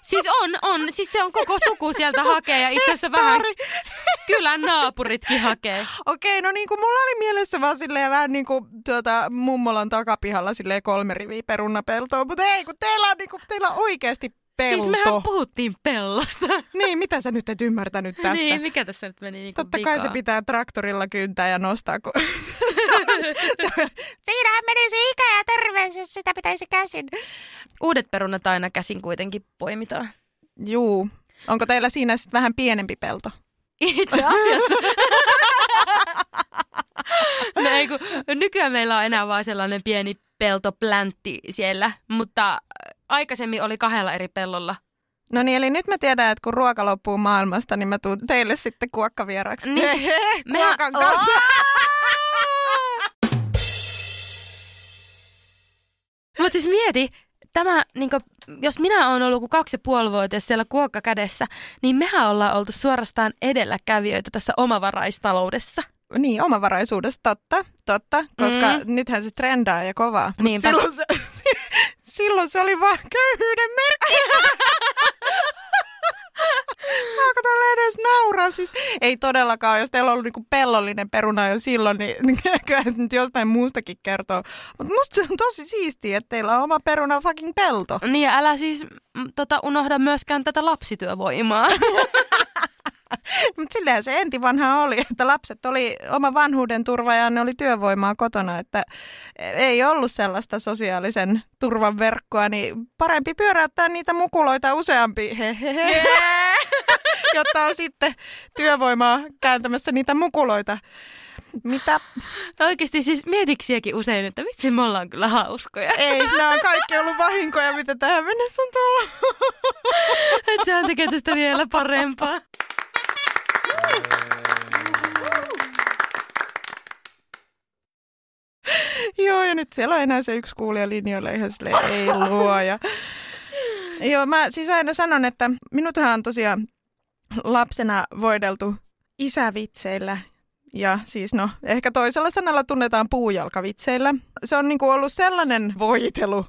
Siis on, on. Siis se on koko suku sieltä hakee ja itse asiassa vähän kylän naapuritkin hakee. Okei, no niin kuin mulla oli mielessä vaan silleen vähän niin kuin tuota, mummolan takapihalla silleen kolme riviä perunapeltoa, mutta ei, kun teillä on, niin kuin, teillä on oikeasti pelto. Siis mehän puhuttiin pellosta. Niin, mitä sä nyt et ymmärtänyt tässä? Niin, mikä tässä nyt meni niinku Totta kai se pitää traktorilla kyntää ja nostaa. Kun... Siinähän menisi ikä ja terveys, jos sitä pitäisi käsin. Uudet perunat aina käsin kuitenkin poimitaan. Juu. Onko teillä siinä sitten vähän pienempi pelto? Itse asiassa. no ei, kun, nykyään meillä on enää vain sellainen pieni peltopläntti siellä, mutta aikaisemmin oli kahdella eri pellolla. No niin, eli nyt mä tiedän, että kun ruoka loppuu maailmasta, niin mä tuun teille sitten kuokkavieraaksi. Niin siis Mehän... Kuokan kanssa. Mutta siis mieti, tämä, niinku, jos minä olen ollut kuin kaksi ja puoli vuotias siellä kuokka kädessä, niin mehän ollaan oltu suorastaan edelläkävijöitä tässä omavaraistaloudessa. Niin, omavaraisuudesta, totta, totta, koska Mm. nythän se trendaa ja kovaa. Niinpä. silloin, se, silloin se oli vaan köyhyyden merkki. Saako tällä edes nauraa? Siis, ei todellakaan, jos teillä on ollut niinku pellollinen peruna jo silloin, niin kyllä se nyt jostain muustakin kertoo. Mutta musta se on tosi siistiä, että teillä on oma peruna fucking pelto. Niin ja älä siis tota, unohda myöskään tätä lapsityövoimaa. Mutta silleen se enti vanha oli, että lapset oli oma vanhuuden turva ja ne oli työvoimaa kotona, että ei ollut sellaista sosiaalisen turvan verkkoa, niin parempi pyöräyttää niitä mukuloita useampi, hehehe, jotta on sitten työvoimaa kääntämässä niitä mukuloita. Mitä? Oikeasti siis mietiksiäkin usein, että vitsi me ollaan kyllä hauskoja. Ei, nämä on kaikki ollut vahinkoja, mitä tähän mennessä on tullut. Et sehän tekee tästä vielä parempaa. Joo, ja nyt siellä on enää se yksi kuulija linjoilla ihan silleen, ei luoja. Joo, mä siis aina sanon, että minuthan on tosiaan lapsena voideltu isävitseillä. Ja siis no, ehkä toisella sanalla tunnetaan puujalkavitseillä. Se on niinku ollut sellainen voitelu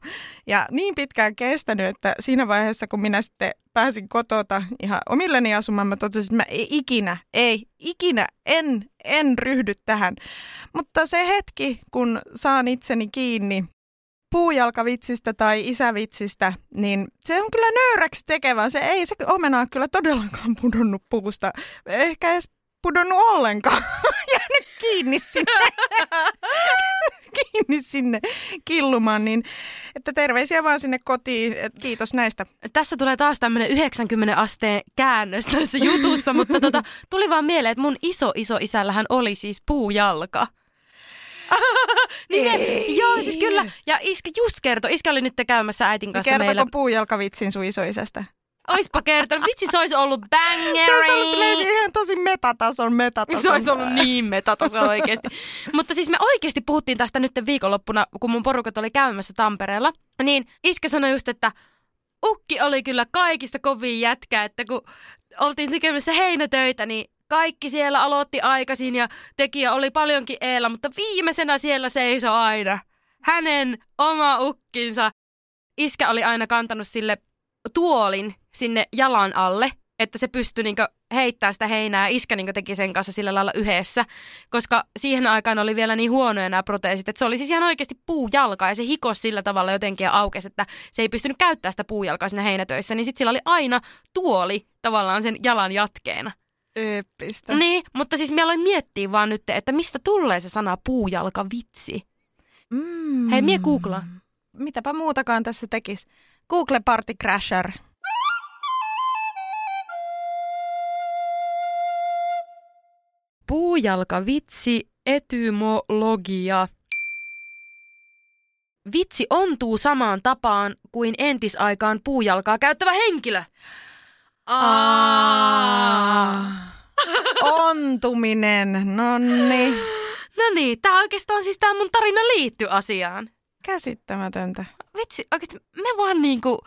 ja niin pitkään kestänyt, että siinä vaiheessa kun minä sitten pääsin kotota ihan omilleni asumaan, mä totesin, että mä ei ikinä, ei, ikinä, en, en ryhdy tähän. Mutta se hetki, kun saan itseni kiinni puujalkavitsistä tai isävitsistä, niin se on kyllä nöyräksi tekevä. Se ei se omena ole kyllä todellakaan pudonnut puusta. Ehkä edes pudonnut ollenkaan. Jäänyt kiinni sinne. kiinni sinne killumaan. Niin, että terveisiä vaan sinne kotiin. Kiitos näistä. Tässä tulee taas tämmöinen 90 asteen käännös tässä jutussa, mutta tota, tuli vaan mieleen, että mun iso iso isällähän oli siis puujalka. niin, Ei. Joo, siis kyllä. Ja iskä just kertoi, iskä oli nyt käymässä äitin kanssa Kertoko meillä. puujalkavitsin sun isoisästä? Oispa kertonut. Vitsi, se olisi ollut bangeri. Se olisi ollut silleen ihan tosi metatason metatason. Se olisi ollut niin metataso oikeasti. Mutta siis me oikeasti puhuttiin tästä nyt viikonloppuna, kun mun porukat oli käymässä Tampereella. Niin iskä sanoi just, että ukki oli kyllä kaikista kovin jätkä, että kun oltiin tekemässä heinätöitä, niin kaikki siellä aloitti aikaisin ja tekijä oli paljonkin eellä, mutta viimeisenä siellä seisoi aina hänen oma ukkinsa. Iskä oli aina kantanut sille tuolin sinne jalan alle, että se pystyi niinku heittää sitä heinää ja iskä niinku teki sen kanssa sillä lailla yhdessä, koska siihen aikaan oli vielä niin huonoja nämä proteesit, että se oli siis ihan oikeasti puujalka ja se hikos sillä tavalla jotenkin ja aukesi, että se ei pystynyt käyttämään sitä puujalkaa siinä heinätöissä, niin sitten sillä oli aina tuoli tavallaan sen jalan jatkeena. Eeppistä. Niin, mutta siis mä aloin miettiä vaan nyt, että mistä tulee se sana puujalka vitsi. Mm. Hei, mie googlaa. Mitäpä muutakaan tässä tekis. Google Party Crasher. Puujalka vitsi, etymologia. Vitsi ontuu samaan tapaan kuin entisaikaan puujalkaa käyttävä henkilö. Aa. Ontuminen. Nonni. No niin, tää oikeastaan siis tää mun tarina liittyy asiaan. Käsittämätöntä. Vitsi, oikeesti me vaan niinku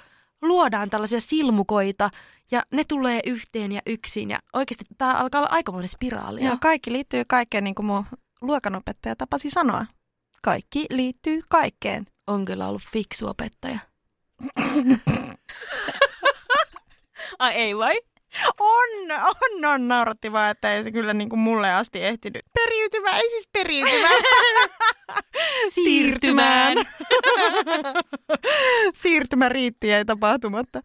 luodaan tällaisia silmukoita ja ne tulee yhteen ja yksin ja oikeasti tää alkaa olla aikamoinen spiraali. Joo, kaikki liittyy kaikkeen, niin kuin mun luokanopettaja tapasi sanoa. Kaikki liittyy kaikkeen. On kyllä ollut fiksu opettaja. Ai ei vai? On, on, on. Nauratti vaan, että ei se kyllä niin kuin mulle asti ehtinyt. Periytymä, ei siis periytymä. Siirtymään. Siirtymä riitti jäi tapahtumatta.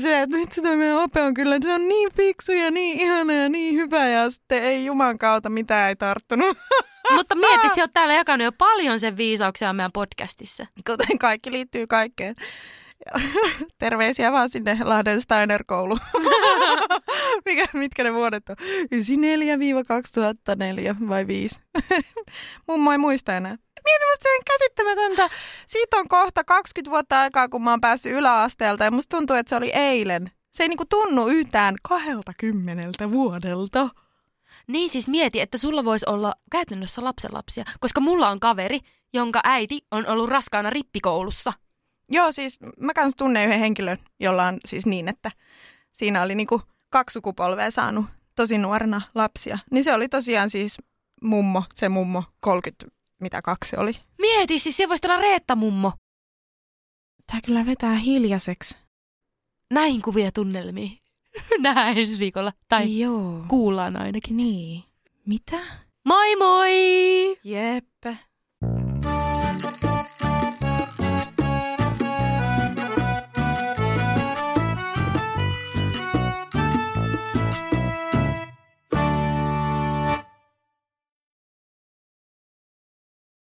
Se, että vitsi tämä meidän ope on kyllä, se on niin fiksu ja niin ihana ja niin hyvä ja sitten ei juman kautta mitään ei tarttunut. Mutta mieti, sä oot täällä jakanut jo paljon sen viisauksia meidän podcastissa. Kuten kaikki liittyy kaikkeen. Terveisiä vaan sinne Lahden Steiner-koulu. Mikä, mitkä ne vuodet on? 94-2004 vai 5? Mummo ei muista enää. Mieti, musta se on käsittämätöntä. Siitä on kohta 20 vuotta aikaa, kun mä oon päässyt yläasteelta ja musta tuntuu, että se oli eilen. Se ei niinku tunnu yhtään 20 vuodelta. Niin siis mieti, että sulla voisi olla käytännössä lapsenlapsia, koska mulla on kaveri, jonka äiti on ollut raskaana rippikoulussa. Joo, siis mä kans tunnen yhden henkilön, jolla on siis niin, että siinä oli niinku kaksi sukupolvea saanut tosi nuorena lapsia. Niin se oli tosiaan siis mummo, se mummo, 30, mitä kaksi oli. Mieti, siis se voisi olla Reetta-mummo. Tää kyllä vetää hiljaiseksi. Näin kuvia tunnelmia. Nähdään ensi viikolla. Tai Joo. kuullaan ainakin. Niin. Mitä? Moi moi! Jeppe.